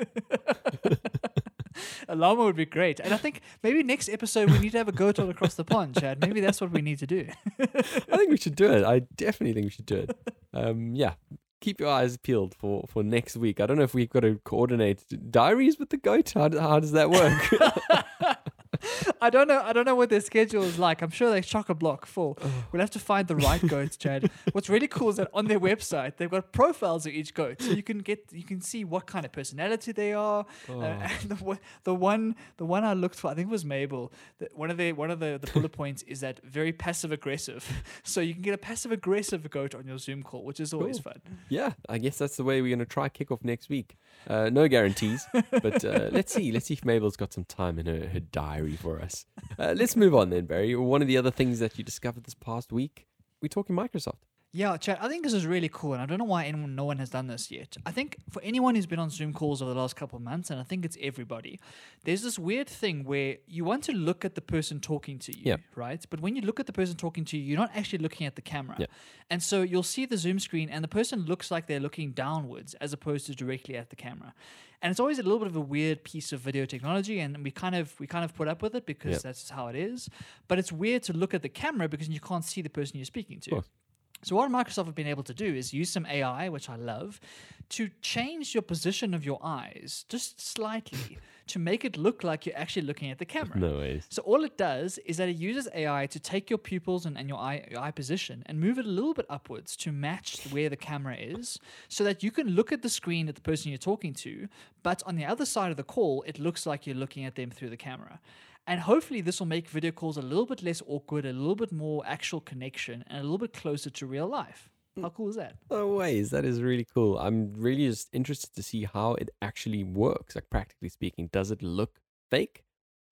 a llama would be great. And I think maybe next episode we need to have a goat all across the pond, Chad. Maybe that's what we need to do. I think we should do it. I definitely think we should do it. Um, yeah. Keep your eyes peeled for, for next week. I don't know if we've got to coordinate diaries with the goat. How, how does that work? I don't know. I don't know what their schedule is like. I'm sure they're chock a block full. We'll have to find the right goats, Chad. What's really cool is that on their website they've got profiles of each goat, so you can get you can see what kind of personality they are. Uh, Oh. and the, one- the one the one I looked for, I think it was Mabel. The, one of the one of the, the bullet points is that very passive aggressive. So you can get a passive aggressive goat on your Zoom call, which is always Cool. fun. yeah, I guess that's the way we're going to try kick off next week. Uh, no guarantees, but uh, let's see. Let's see if Mabel's got some time in her, her diary for us. Uh, let's move on then, Barry. One of the other things that you discovered this past week, we're talking Microsoft. Yeah, Chad, I think this is really cool, and I don't know why anyone, no one has done this yet. I think for anyone who's been on Zoom calls over the last couple of months, and I think it's everybody, there's this weird thing where you want to look at the person talking to you, Yeah. right? But when you look at the person talking to you, you're not actually looking at the camera. Yeah. And so you'll see the Zoom screen, and the person looks like they're looking downwards as opposed to directly at the camera. And it's always a little bit of a weird piece of video technology, and we kind of we kind of put up with it because Yeah. that's how it is. But it's weird to look at the camera because you can't see the person you're speaking to. So what Microsoft have been able to do is use some AI, which I love, to change your position of your eyes just slightly to make it look like you're actually looking at the camera. No ways. So all it does is that it uses AI to take your pupils and, and your, eye, your eye position and move it a little bit upwards to match where the camera is so that you can look at the screen at the person you're talking to, but on the other side of the call, it looks like you're looking at them through the camera. And hopefully this will make video calls a little bit less awkward, a little bit more actual connection, and a little bit closer to real life. How cool is that? No ways. That is really cool. I'm really just interested to see how it actually works. Like practically speaking, does it look fake?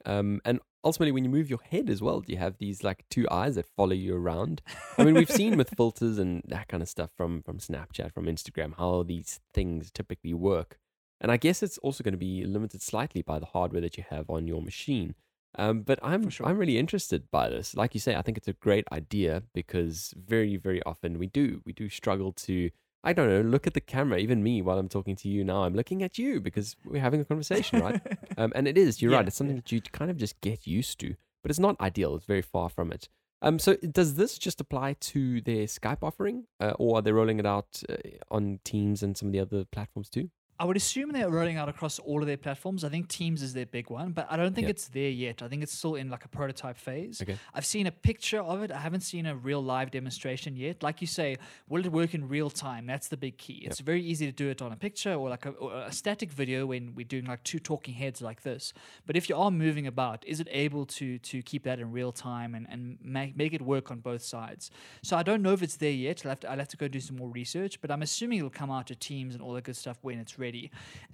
Um, and ultimately, when you move your head as well, do you have these like two eyes that follow you around? I mean, we've seen with filters and that kind of stuff from from Snapchat, from Instagram, how these things typically work. And I guess it's also going to be limited slightly by the hardware that you have on your machine. Um, but I'm sure. I'm really interested by this. Like you say, I think it's a great idea because very very often we do we do struggle to I don't know look at the camera. Even me, while I'm talking to you now, I'm looking at you because we're having a conversation, right? um, and it is you're Yeah, right. It's something that you kind of just get used to, but it's not ideal. It's very far from it. Um, so does this just apply to their Skype offering, uh, or are they rolling it out uh, on Teams and some of the other platforms too? I would assume they're rolling out across all of their platforms. I think Teams is their big one, but I don't think Yeah. it's there yet. I think it's still in like a prototype phase. Okay. I've seen a picture of it. I haven't seen a real live demonstration yet. Like you say, will it work in real time? That's the big key. It's very easy to do it on a picture or like a, or a static video when we're doing like two talking heads like this. But if you are moving about, is it able to to keep that in real time and, and make, make it work on both sides? So I don't know if it's there yet. I'll have to, I'll have to go do some more research, but I'm assuming it'll come out to Teams and all that good stuff when it's ready.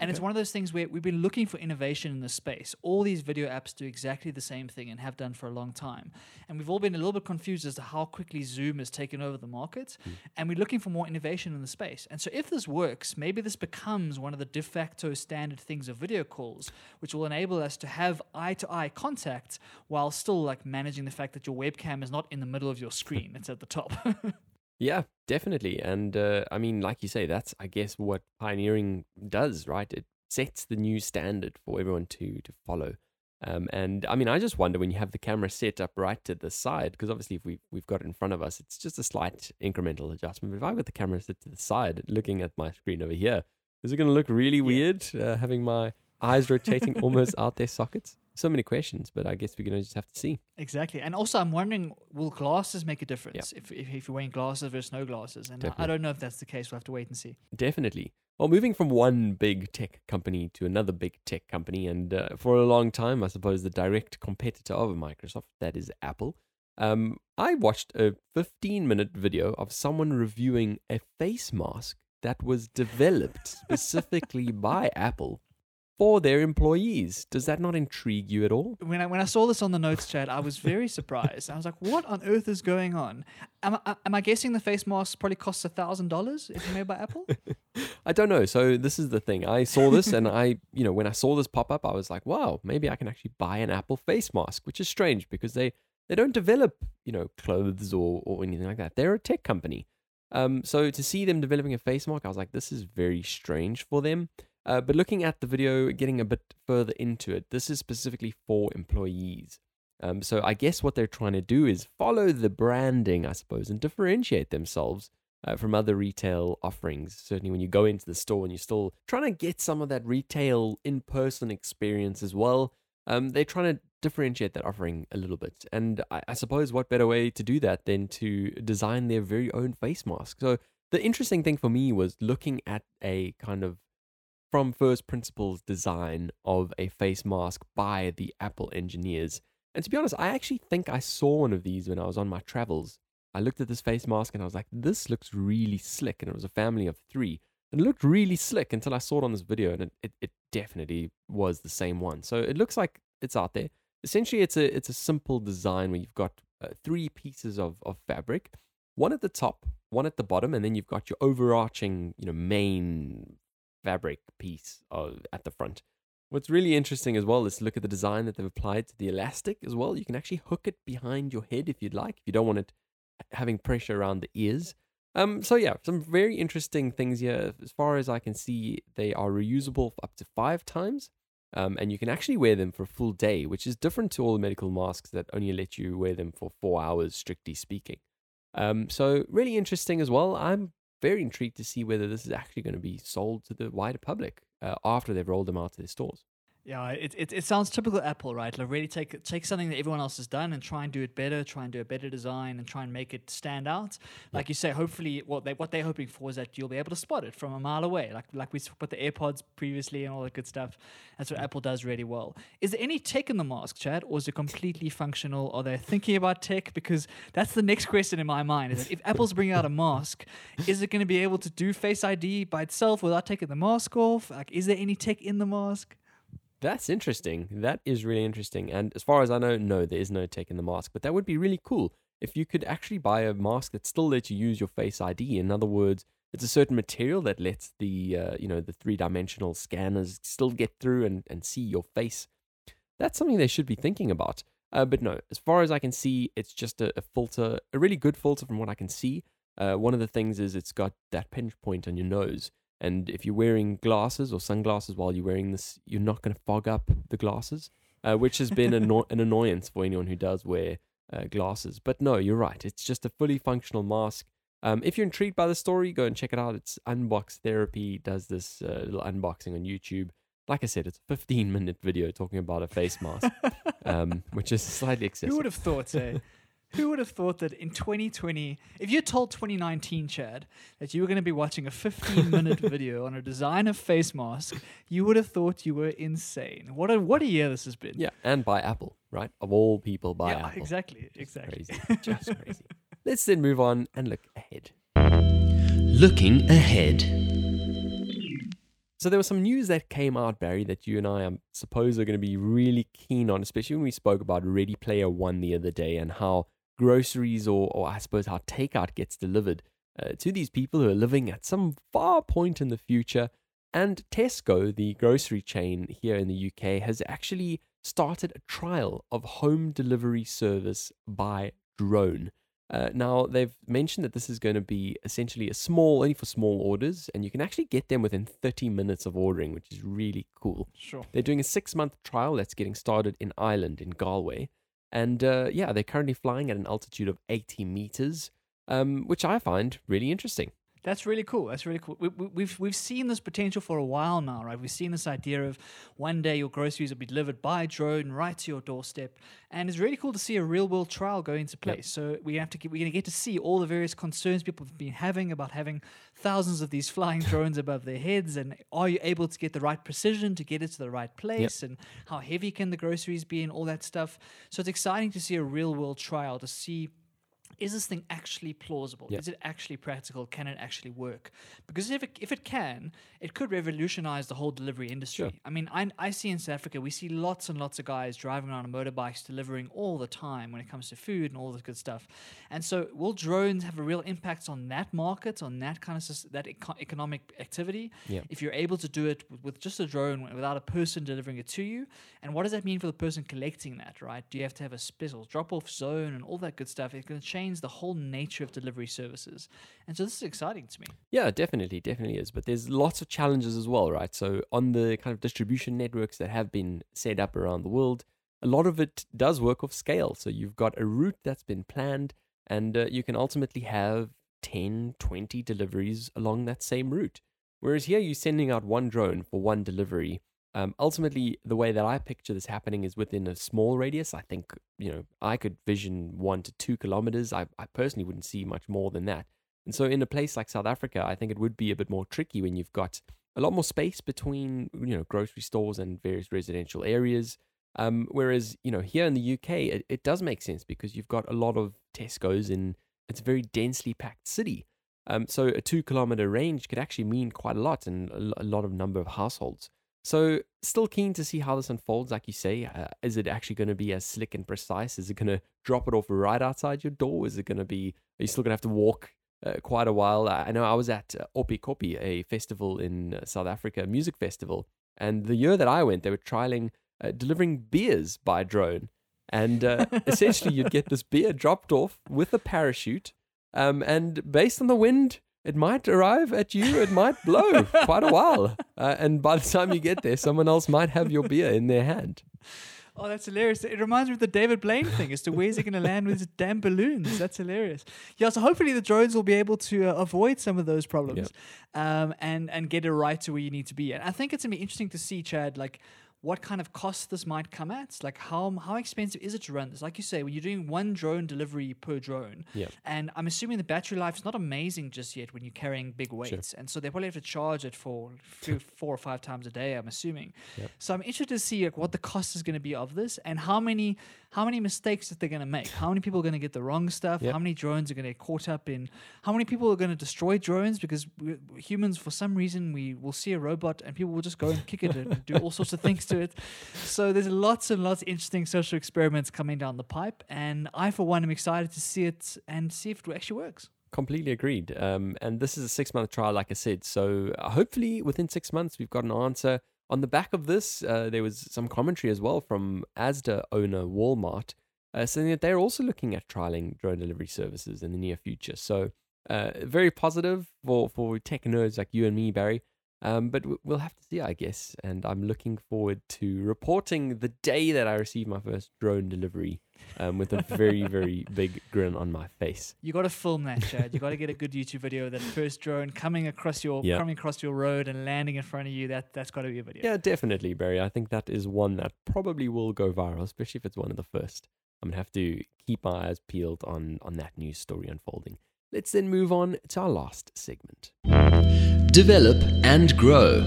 And it's one of those things where we've been looking for innovation in this space. All these video apps do exactly the same thing and have done for a long time. And we've all been a little bit confused as to how quickly Zoom has taken over the market. Hmm. And we're looking for more innovation in the space. And so if this works, maybe this becomes one of the de facto standard things of video calls, which will enable us to have eye to eye contact while still like managing the fact that your webcam is not in the middle of your screen, it's at the top. Yeah, definitely. And uh, I mean, like you say, that's I guess what pioneering does, right? It sets the new standard for everyone to to follow. Um, and I mean, I just wonder when you have the camera set up right to the side, because obviously if we we've got it in front of us, it's just a slight incremental adjustment. But if I've got the camera set to the side, looking at my screen over here, is it going to look really weird uh, having my eyes rotating almost out their sockets? So many questions, but I guess we're going to just have to see. Exactly. And also, I'm wondering, will glasses make a difference if, if, if you're wearing glasses versus no glasses? And I- I don't know if that's the case. We'll have to wait and see. Definitely. Well, moving from one big tech company to another big tech company, and uh, for a long time, I suppose the direct competitor of Microsoft, that is Apple. Um, I watched a 15 minute video of someone reviewing a face mask that was developed specifically by Apple for their employees. Does that not intrigue you at all? When I, when I saw this on the notes chat, I was very surprised. I was like, what on earth is going on? Am I, am I guessing the face mask probably costs a $1,000 if you're made by Apple? I don't know. So this is the thing. I saw this and I, you know, when I saw this pop up, I was like, wow, maybe I can actually buy an Apple face mask, which is strange because they they don't develop, you know, clothes or or anything like that. They're a tech company. Um, so to see them developing a face mask, I was like, this is very strange for them. Uh, but looking at the video, getting a bit further into it, this is specifically for employees. Um, so I guess what they're trying to do is follow the branding, I suppose, and differentiate themselves uh, from other retail offerings. Certainly, when you go into the store and you're still trying to get some of that retail in person experience as well, um, they're trying to differentiate that offering a little bit. And I, I suppose what better way to do that than to design their very own face mask? So, the interesting thing for me was looking at a kind of from first principles design of a face mask by the Apple engineers. And to be honest, I actually think I saw one of these when I was on my travels. I looked at this face mask and I was like, this looks really slick. And it was a family of three. And it looked really slick until I saw it on this video and it, it, it definitely was the same one. So it looks like it's out there. Essentially, it's a it's a simple design where you've got uh, three pieces of, of fabric, one at the top, one at the bottom, and then you've got your overarching, you know, main fabric piece of, at the front. What's really interesting as well is to look at the design that they've applied to the elastic as well. You can actually hook it behind your head if you'd like, if you don't want it having pressure around the ears. Um, so yeah, some very interesting things here. As far as I can see, they are reusable up to five times. Um, and you can actually wear them for a full day, which is different to all the medical masks that only let you wear them for four hours, strictly speaking. Um, so really interesting as well. I'm very intrigued to see whether this is actually going to be sold to the wider public uh, after they've rolled them out to their stores. Yeah, it, it, it sounds typical Apple, right? Like really take take something that everyone else has done and try and do it better, try and do a better design and try and make it stand out. Like you say, hopefully what they what they're hoping for is that you'll be able to spot it from a mile away. Like like we spoke about the AirPods previously and all that good stuff. That's what Apple does really well. Is there any tech in the mask, Chad, or is it completely functional? Are they thinking about tech? Because that's the next question in my mind. Is if Apple's bringing out a mask, is it going to be able to do Face ID by itself without taking the mask off? Like, is there any tech in the mask? That's interesting. That is really interesting. And as far as I know, no, there is no tech in the mask. But that would be really cool if you could actually buy a mask that still lets you use your Face ID. In other words, it's a certain material that lets the uh, you know the three dimensional scanners still get through and, and see your face. That's something they should be thinking about. Uh, but no, as far as I can see, it's just a, a filter, a really good filter from what I can see. Uh, one of the things is it's got that pinch point on your nose. And if you're wearing glasses or sunglasses while you're wearing this, you're not going to fog up the glasses, uh, which has been anno- an annoyance for anyone who does wear uh, glasses. But no, you're right. It's just a fully functional mask. Um, if you're intrigued by the story, go and check it out. It's Unbox Therapy does this uh, little unboxing on YouTube. Like I said, it's a 15 minute video talking about a face mask, um, which is slightly excessive. Who would have thought, eh? Who would have thought that in 2020, if you told 2019 Chad that you were going to be watching a 15 minute video on a design of face mask, you would have thought you were insane. What a what a year this has been. Yeah, and by Apple, right? Of all people, by Yeah, Apple. exactly, Just exactly. Crazy. Just crazy. Let's then move on and look ahead. Looking ahead. So there was some news that came out, Barry, that you and I, I suppose, are going to be really keen on, especially when we spoke about Ready Player One the other day and how groceries, or, or I suppose how takeout gets delivered uh, to these people who are living at some far point in the future. And Tesco, the grocery chain here in the UK, has actually started a trial of home delivery service by drone. Uh, now, they've mentioned that this is going to be essentially a small, only for small orders, and you can actually get them within 30 minutes of ordering, which is really cool. Sure. They're doing a six month trial that's getting started in Ireland, in Galway. And uh, yeah, they're currently flying at an altitude of 80 meters, um, which I find really interesting. That's really cool. That's really cool. We, we, we've we've seen this potential for a while now, right? We've seen this idea of one day your groceries will be delivered by drone right to your doorstep, and it's really cool to see a real world trial go into place. So we have to get, we're going to get to see all the various concerns people have been having about having thousands of these flying drones above their heads, and are you able to get the right precision to get it to the right place, and how heavy can the groceries be, and all that stuff. So it's exciting to see a real world trial to see is this thing actually plausible? Yeah. Is it actually practical? Can it actually work? Because if it, if it can, it could revolutionize the whole delivery industry. Sure. I mean, I, I see in South Africa, we see lots and lots of guys driving around on motorbikes delivering all the time when it comes to food and all this good stuff. And so, will drones have a real impact on that market, on that kind of that eco- economic activity? Yeah. If you're able to do it with, with just a drone without a person delivering it to you, and what does that mean for the person collecting that? Right? Do you have to have a special drop-off zone and all that good stuff? It's going to the whole nature of delivery services. And so, this is exciting to me. Yeah, definitely, definitely is. But there's lots of challenges as well, right? So on the kind of distribution networks that have been set up around the world, a lot of it does work off scale. So you've got a route that's been planned, and uh, you can ultimately have 10, 20 deliveries along that same route. Whereas here, you're sending out one drone for one delivery. Um, ultimately, the way that I picture this happening is within a small radius. I think, you know, I could vision one to two kilometers. I, I personally wouldn't see much more than that. And so, in a place like South Africa, I think it would be a bit more tricky when you've got a lot more space between, you know, grocery stores and various residential areas. Um, whereas, you know, here in the UK, it, it does make sense because you've got a lot of Tesco's in it's a very densely packed city. Um, so a two kilometer range could actually mean quite a lot and a a lot of number of households. So still keen to see how this unfolds. Like you say, uh, is it actually going to be as slick and precise? Is it going to drop it off right outside your door? Is it going to be? Are you still going to have to walk uh, quite a while? I know I was at uh, Oppikoppi, a festival in uh, South Africa, a music festival, and the year that I went, they were trialing uh, delivering beers by drone. And uh, essentially, you'd get this beer dropped off with a parachute. Um, and based on the wind, it might arrive at you, it might blow quite a while. Uh, and by the time you get there, someone else might have your beer in their hand. Oh, that's hilarious. It reminds me of the David Blaine thing as to where's he going to land with his damn balloons. That's hilarious. Yeah, so hopefully the drones will be able to uh, avoid some of those problems um, and, and get it right to where you need to be. And I think it's going to be interesting to see, Chad, like what kind of cost this might come at. Like how how expensive is it to run this? Like you say, when you're doing one drone delivery per drone, Yeah. and I'm assuming the battery life is not amazing just yet when you're carrying big weights, and so they probably have to charge it for four or five times a day. I'm assuming. Yep. So I'm interested to see like what the cost is going to be of this, and how many how many mistakes that they're going to make. How many people are going to get the wrong stuff? Yep. How many drones are going to get caught up in? How many people are going to destroy drones because we, humans, for some reason, we will see a robot and people will just go and kick it and do all sorts of things to it. So there's lots and lots of interesting social experiments coming down the pipe, and I, for one, am excited to see it and see if it actually works. Completely agreed. Um, and this is a six month trial, like I said. So uh, hopefully within six months, we've got an answer. On the back of this, uh, there was some commentary as well from ASDA owner Walmart uh, saying that they're also looking at trialing drone delivery services in the near future. So uh, very positive for, for tech nerds like you and me, Barry. Um, but we'll have to see, I guess. And I'm looking forward to reporting the day that I receive my first drone delivery um, with a very, very big grin on my face. You got to film that, Chad. You got to get a good YouTube video. of That first drone coming across your Yeah. coming across your road and landing in front of you. That that's got to be a video. Yeah, definitely, Barry. I think that is one that probably will go viral, especially if it's one of the first. I'm gonna have to keep my eyes peeled on on that news story unfolding. Let's then move on to our last segment. Develop and grow.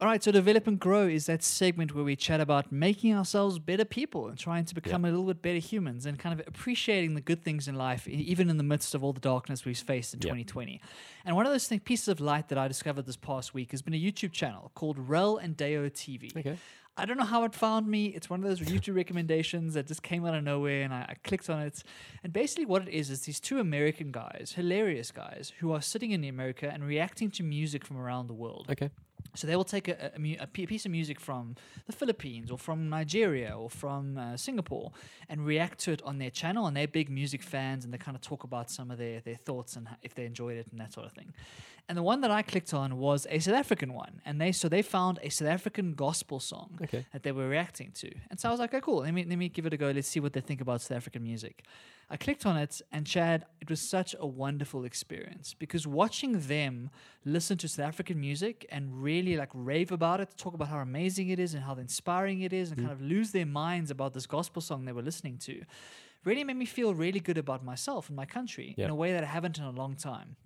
All right, so develop and grow is that segment where we chat about making ourselves better people and trying to become a little bit better humans and kind of appreciating the good things in life, even in the midst of all the darkness we've faced in Yeah. 2020. And one of those thing, pieces of light that I discovered this past week has been a YouTube channel called Rel and Deo TV. Okay. I don't know how it found me. It's one of those YouTube recommendations that just came out of nowhere, and I, I clicked on it. And basically, what it is is these two American guys, hilarious guys, who are sitting in America and reacting to music from around the world. Okay. So they will take a, a, a piece of music from the Philippines or from Nigeria or from uh, Singapore and react to it on their channel. And they're big music fans and they kind of talk about some of their, their thoughts and if they enjoyed it and that sort of thing. And the one that I clicked on was a South African one. And they so they found a South African gospel song Okay. that they were reacting to. And so I was like, okay, cool. Let me let me give it a go. Let's see what they think about South African music. I clicked on it, and Chad, it was such a wonderful experience because watching them listen to South African music and really like rave about it, talk about how amazing it is and how inspiring it is, and mm-hmm. kind of lose their minds about this gospel song they were listening to, really made me feel really good about myself and my country Yeah. in a way that I haven't in a long time.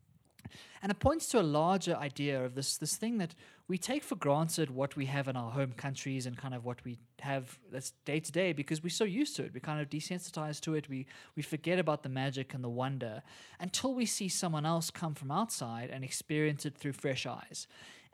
And it points to a larger idea of this this thing that we take for granted what we have in our home countries and kind of what we have that's day to day because we're so used to it. We're kind of desensitized to it. We we forget about the magic and the wonder until we see someone else come from outside and experience it through fresh eyes.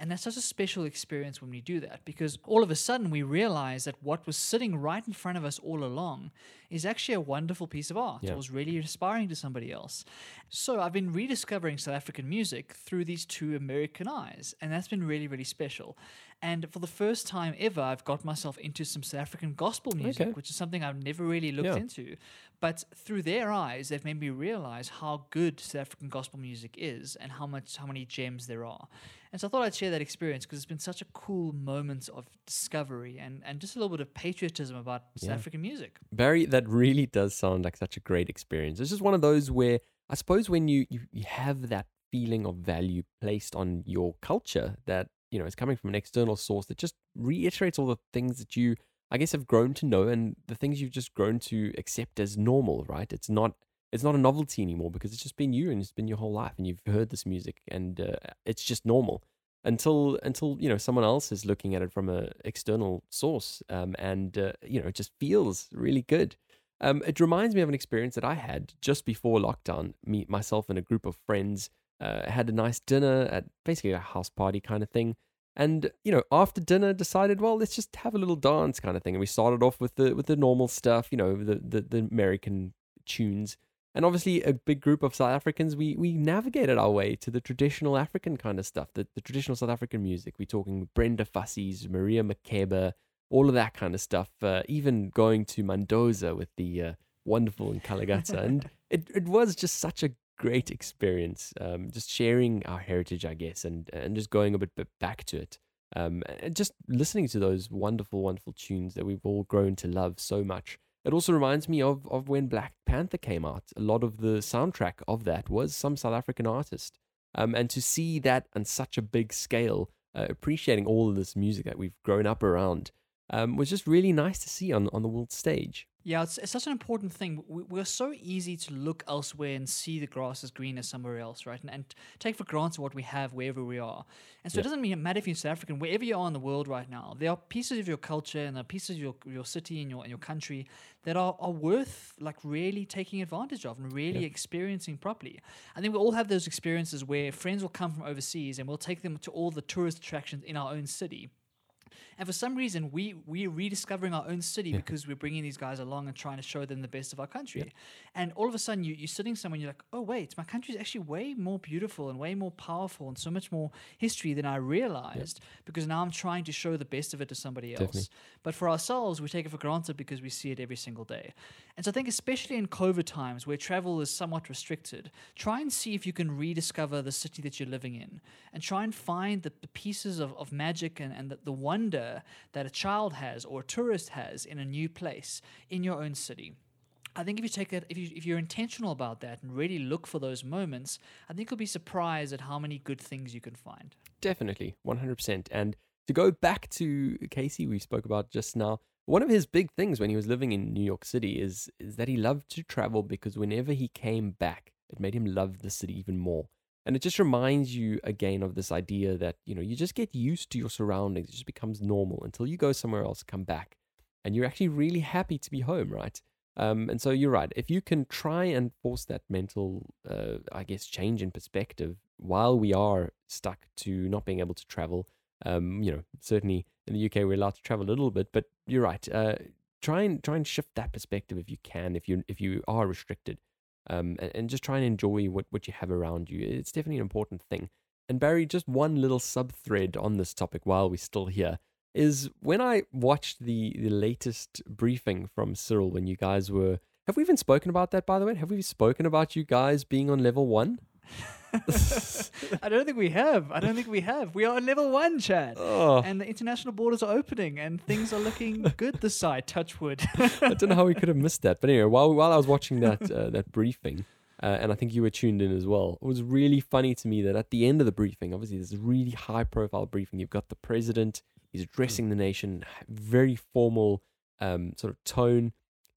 And that's such a special experience when we do that because all of a sudden we realize that what was sitting right in front of us all along is actually a wonderful piece of art. Yeah. It was really inspiring to somebody else. So I've been rediscovering South African music through these two American eyes, and that's been really, really special. And for the first time ever, I've got myself into some South African gospel music, Okay. which is something I've never really looked Yeah. into. But through their eyes, they've made me realize how good South African gospel music is and how much how many gems there are. And so I thought I'd share that experience because it's been such a cool moment of discovery and, and just a little bit of patriotism about South African music. Barry, that really does sound like such a great experience. It's just one of those where I suppose when you, you, you have that feeling of value placed on your culture that, you know, is coming from an external source that just reiterates all the things that you, I guess, have grown to know and the things you've just grown to accept as normal, right? It's not it's not a novelty anymore because it's just been you and it's been your whole life and you've heard this music and uh, it's just normal until until you know someone else is looking at it from an external source um, and uh, you know it just feels really good um, it reminds me of an experience that i had just before lockdown me myself and a group of friends uh, had a nice dinner at basically a house party kind of thing and you know after dinner decided well let's just have a little dance kind of thing and we started off with the with the normal stuff you know the the, the american tunes and obviously a big group of South Africans, we we navigated our way to the traditional African kind of stuff, the, the traditional South African music. We're talking Brenda Fassies, Miriam Makeba, all of that kind of stuff. Uh, even going to Mandoza with the uh, wonderful in Nkalakatha, and it it was just such a great experience. Um, just sharing our heritage, I guess, and and just going a bit, back to it. Um, and just listening to those wonderful, wonderful tunes that we've all grown to love so much. It also reminds me of, of when Black Panther came out. A lot of the soundtrack of that was some South African artist. Um, and to see that on such a big scale, uh, appreciating all of this music that we've grown up around, um, was just really nice to see on, on the world stage. Yeah, it's, it's such an important thing. We, we're so easy to look elsewhere and see the grass is greener somewhere else, right? And, and take for granted what we have wherever we are. And so it doesn't mean it matter if you're South African, wherever you are in the world right now, there are pieces of your culture and there are pieces of your, your city and your, and your country that are, are worth like really taking advantage of and really Yeah. experiencing properly. I think we all have those experiences where friends will come from overseas and we'll take them to all the tourist attractions in our own city. And for some reason, we we're rediscovering our own city because we're bringing these guys along and trying to show them the best of our country. And all of a sudden, you, you're sitting somewhere and you're like, oh, wait, my country is actually way more beautiful and way more powerful and so much more history than I realized because now I'm trying to show the best of it to somebody else. Definitely. But for ourselves, we take it for granted because we see it every single day. And so I think, especially in COVID times where travel is somewhat restricted, try and see if you can rediscover the city that you're living in and try and find the, the pieces of, of magic and, and the, the wonder that a child has or a tourist has in a new place in your own city. I think if you take it, if you if you're intentional about that and really look for those moments, I think you'll be surprised at how many good things you can find. Definitely, 100%. And to go back to Casey, we spoke about just now, one of his big things when he was living in New York City is, is that he loved to travel because whenever he came back, it made him love the city even more. And it just reminds you again of this idea that, you know, you just get used to your surroundings. It just becomes normal until you go somewhere else, come back, and you're actually really happy to be home, right? Um, and so you're right. If you can try and force that mental, uh, I guess, change in perspective while we are stuck to not being able to travel, um, you know, certainly in the UK we're allowed to travel a little bit, but you're right. Uh, try and try and shift that perspective if you can, if you if you are restricted, um, and, and just try and enjoy what what you have around you. It's definitely an important thing. And Barry, just one little sub thread on this topic while we're still here is when I watched the the latest briefing from Cyril when you guys were. Have we even spoken about that, by the way? Have we spoken about you guys being on level one? I don't think we have. I don't think we have. We are on level one, Chad. Oh, And the international borders are opening and things are looking good this side, touch wood. I don't know how we could have missed that. But anyway, while while I was watching that uh, that briefing, uh, and I think you were tuned in as well, it was really funny to me that at the end of the briefing, obviously this really high profile briefing, you've got the president, he's addressing the nation, very formal um, sort of tone.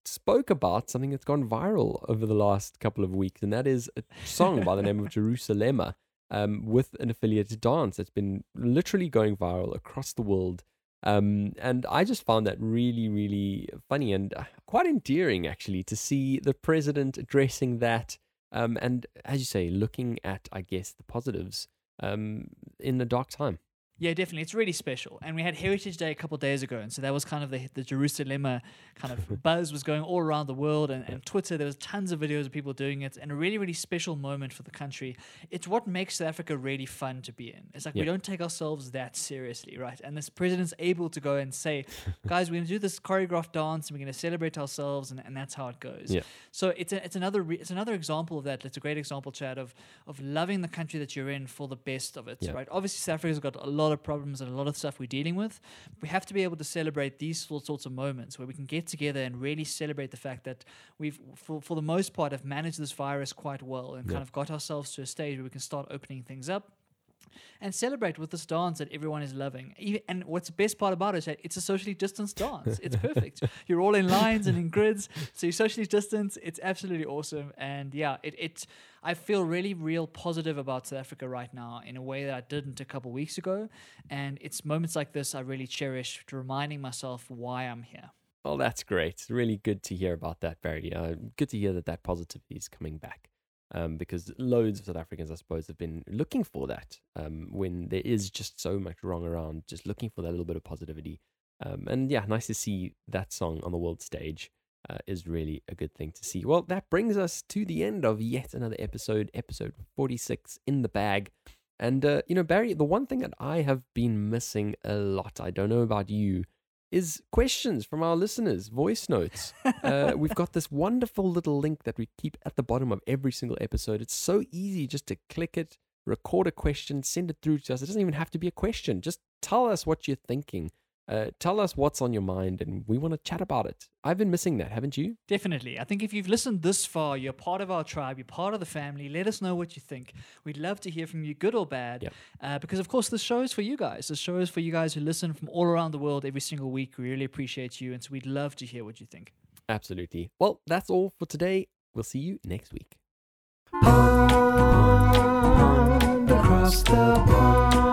Spoke about something that's gone viral over the last couple of weeks, and that is a song by the name of Jerusalema um, with an affiliated dance that's been literally going viral across the world. Um, and I just found that really, really funny and uh, quite endearing, actually, to see the president addressing that. Um, and as you say, looking at, I guess, the positives um, in a dark time. Yeah, definitely. It's really special. And we had Heritage Day a couple of days ago. And so that was kind of the, the Jerusalema kind of buzz was going all around the world. And, and Twitter, there was tons of videos of people doing it. And a really, really special moment for the country. It's what makes South Africa really fun to be in. It's like we don't take ourselves that seriously, right? And this president's able to go and say, guys, we're going to do this choreographed dance and we're going to celebrate ourselves. And, and that's how it goes. Yeah. So it's a, it's another re- it's another example of that. It's a great example, Chad, of of loving the country that you're in for the best of it. Yeah. Right. Obviously, South Africa's got a lot of problems and a lot of stuff we're dealing with. We have to be able to celebrate these sort- sorts of moments where we can get together and really celebrate the fact that we've, for for the most part, have managed this virus quite well and Yeah. kind of got ourselves to a stage where we can start opening things up and celebrate with this dance that everyone is loving. Even, and what's the best part about it is that it's a socially distanced dance. It's perfect. You're all in lines and in grids, so you're socially distanced. It's absolutely awesome. And yeah, it, it I feel really real positive about South Africa right now in a way that I didn't a couple weeks ago. And it's moments like this I really cherish reminding myself why I'm here. Well, that's great. It's really good to hear about that, Barry. Uh, good to hear that that positivity is coming back. Um, because loads of South Africans, I suppose, have been looking for that um, when there is just so much wrong around, just looking for that little bit of positivity. Um, and yeah, nice to see that song on the world stage uh, is really a good thing to see. Well, that brings us to the end of yet another episode, episode 46 in the bag. And, uh, you know, Barry, the one thing that I have been missing a lot, I don't know about you, is questions from our listeners, voice notes. Uh, we've got this wonderful little link that we keep at the bottom of every single episode. It's so easy just to click it, record a question, send it through to us. It doesn't even have to be a question. Just tell us what you're thinking. Uh, tell us what's on your mind, and we want to chat about it. I've been missing that, haven't you? Definitely. I think if you've listened this far, you're part of our tribe, you're part of the family. Let us know what you think. We'd love to hear from you, good or bad. Yep. Uh, because, of course, this show is for you guys. This show is for you guys who listen from all around the world every single week. We really appreciate you. And so we'd love to hear what you think. Absolutely. Well, that's all for today. We'll see you next week. Pond across the pond.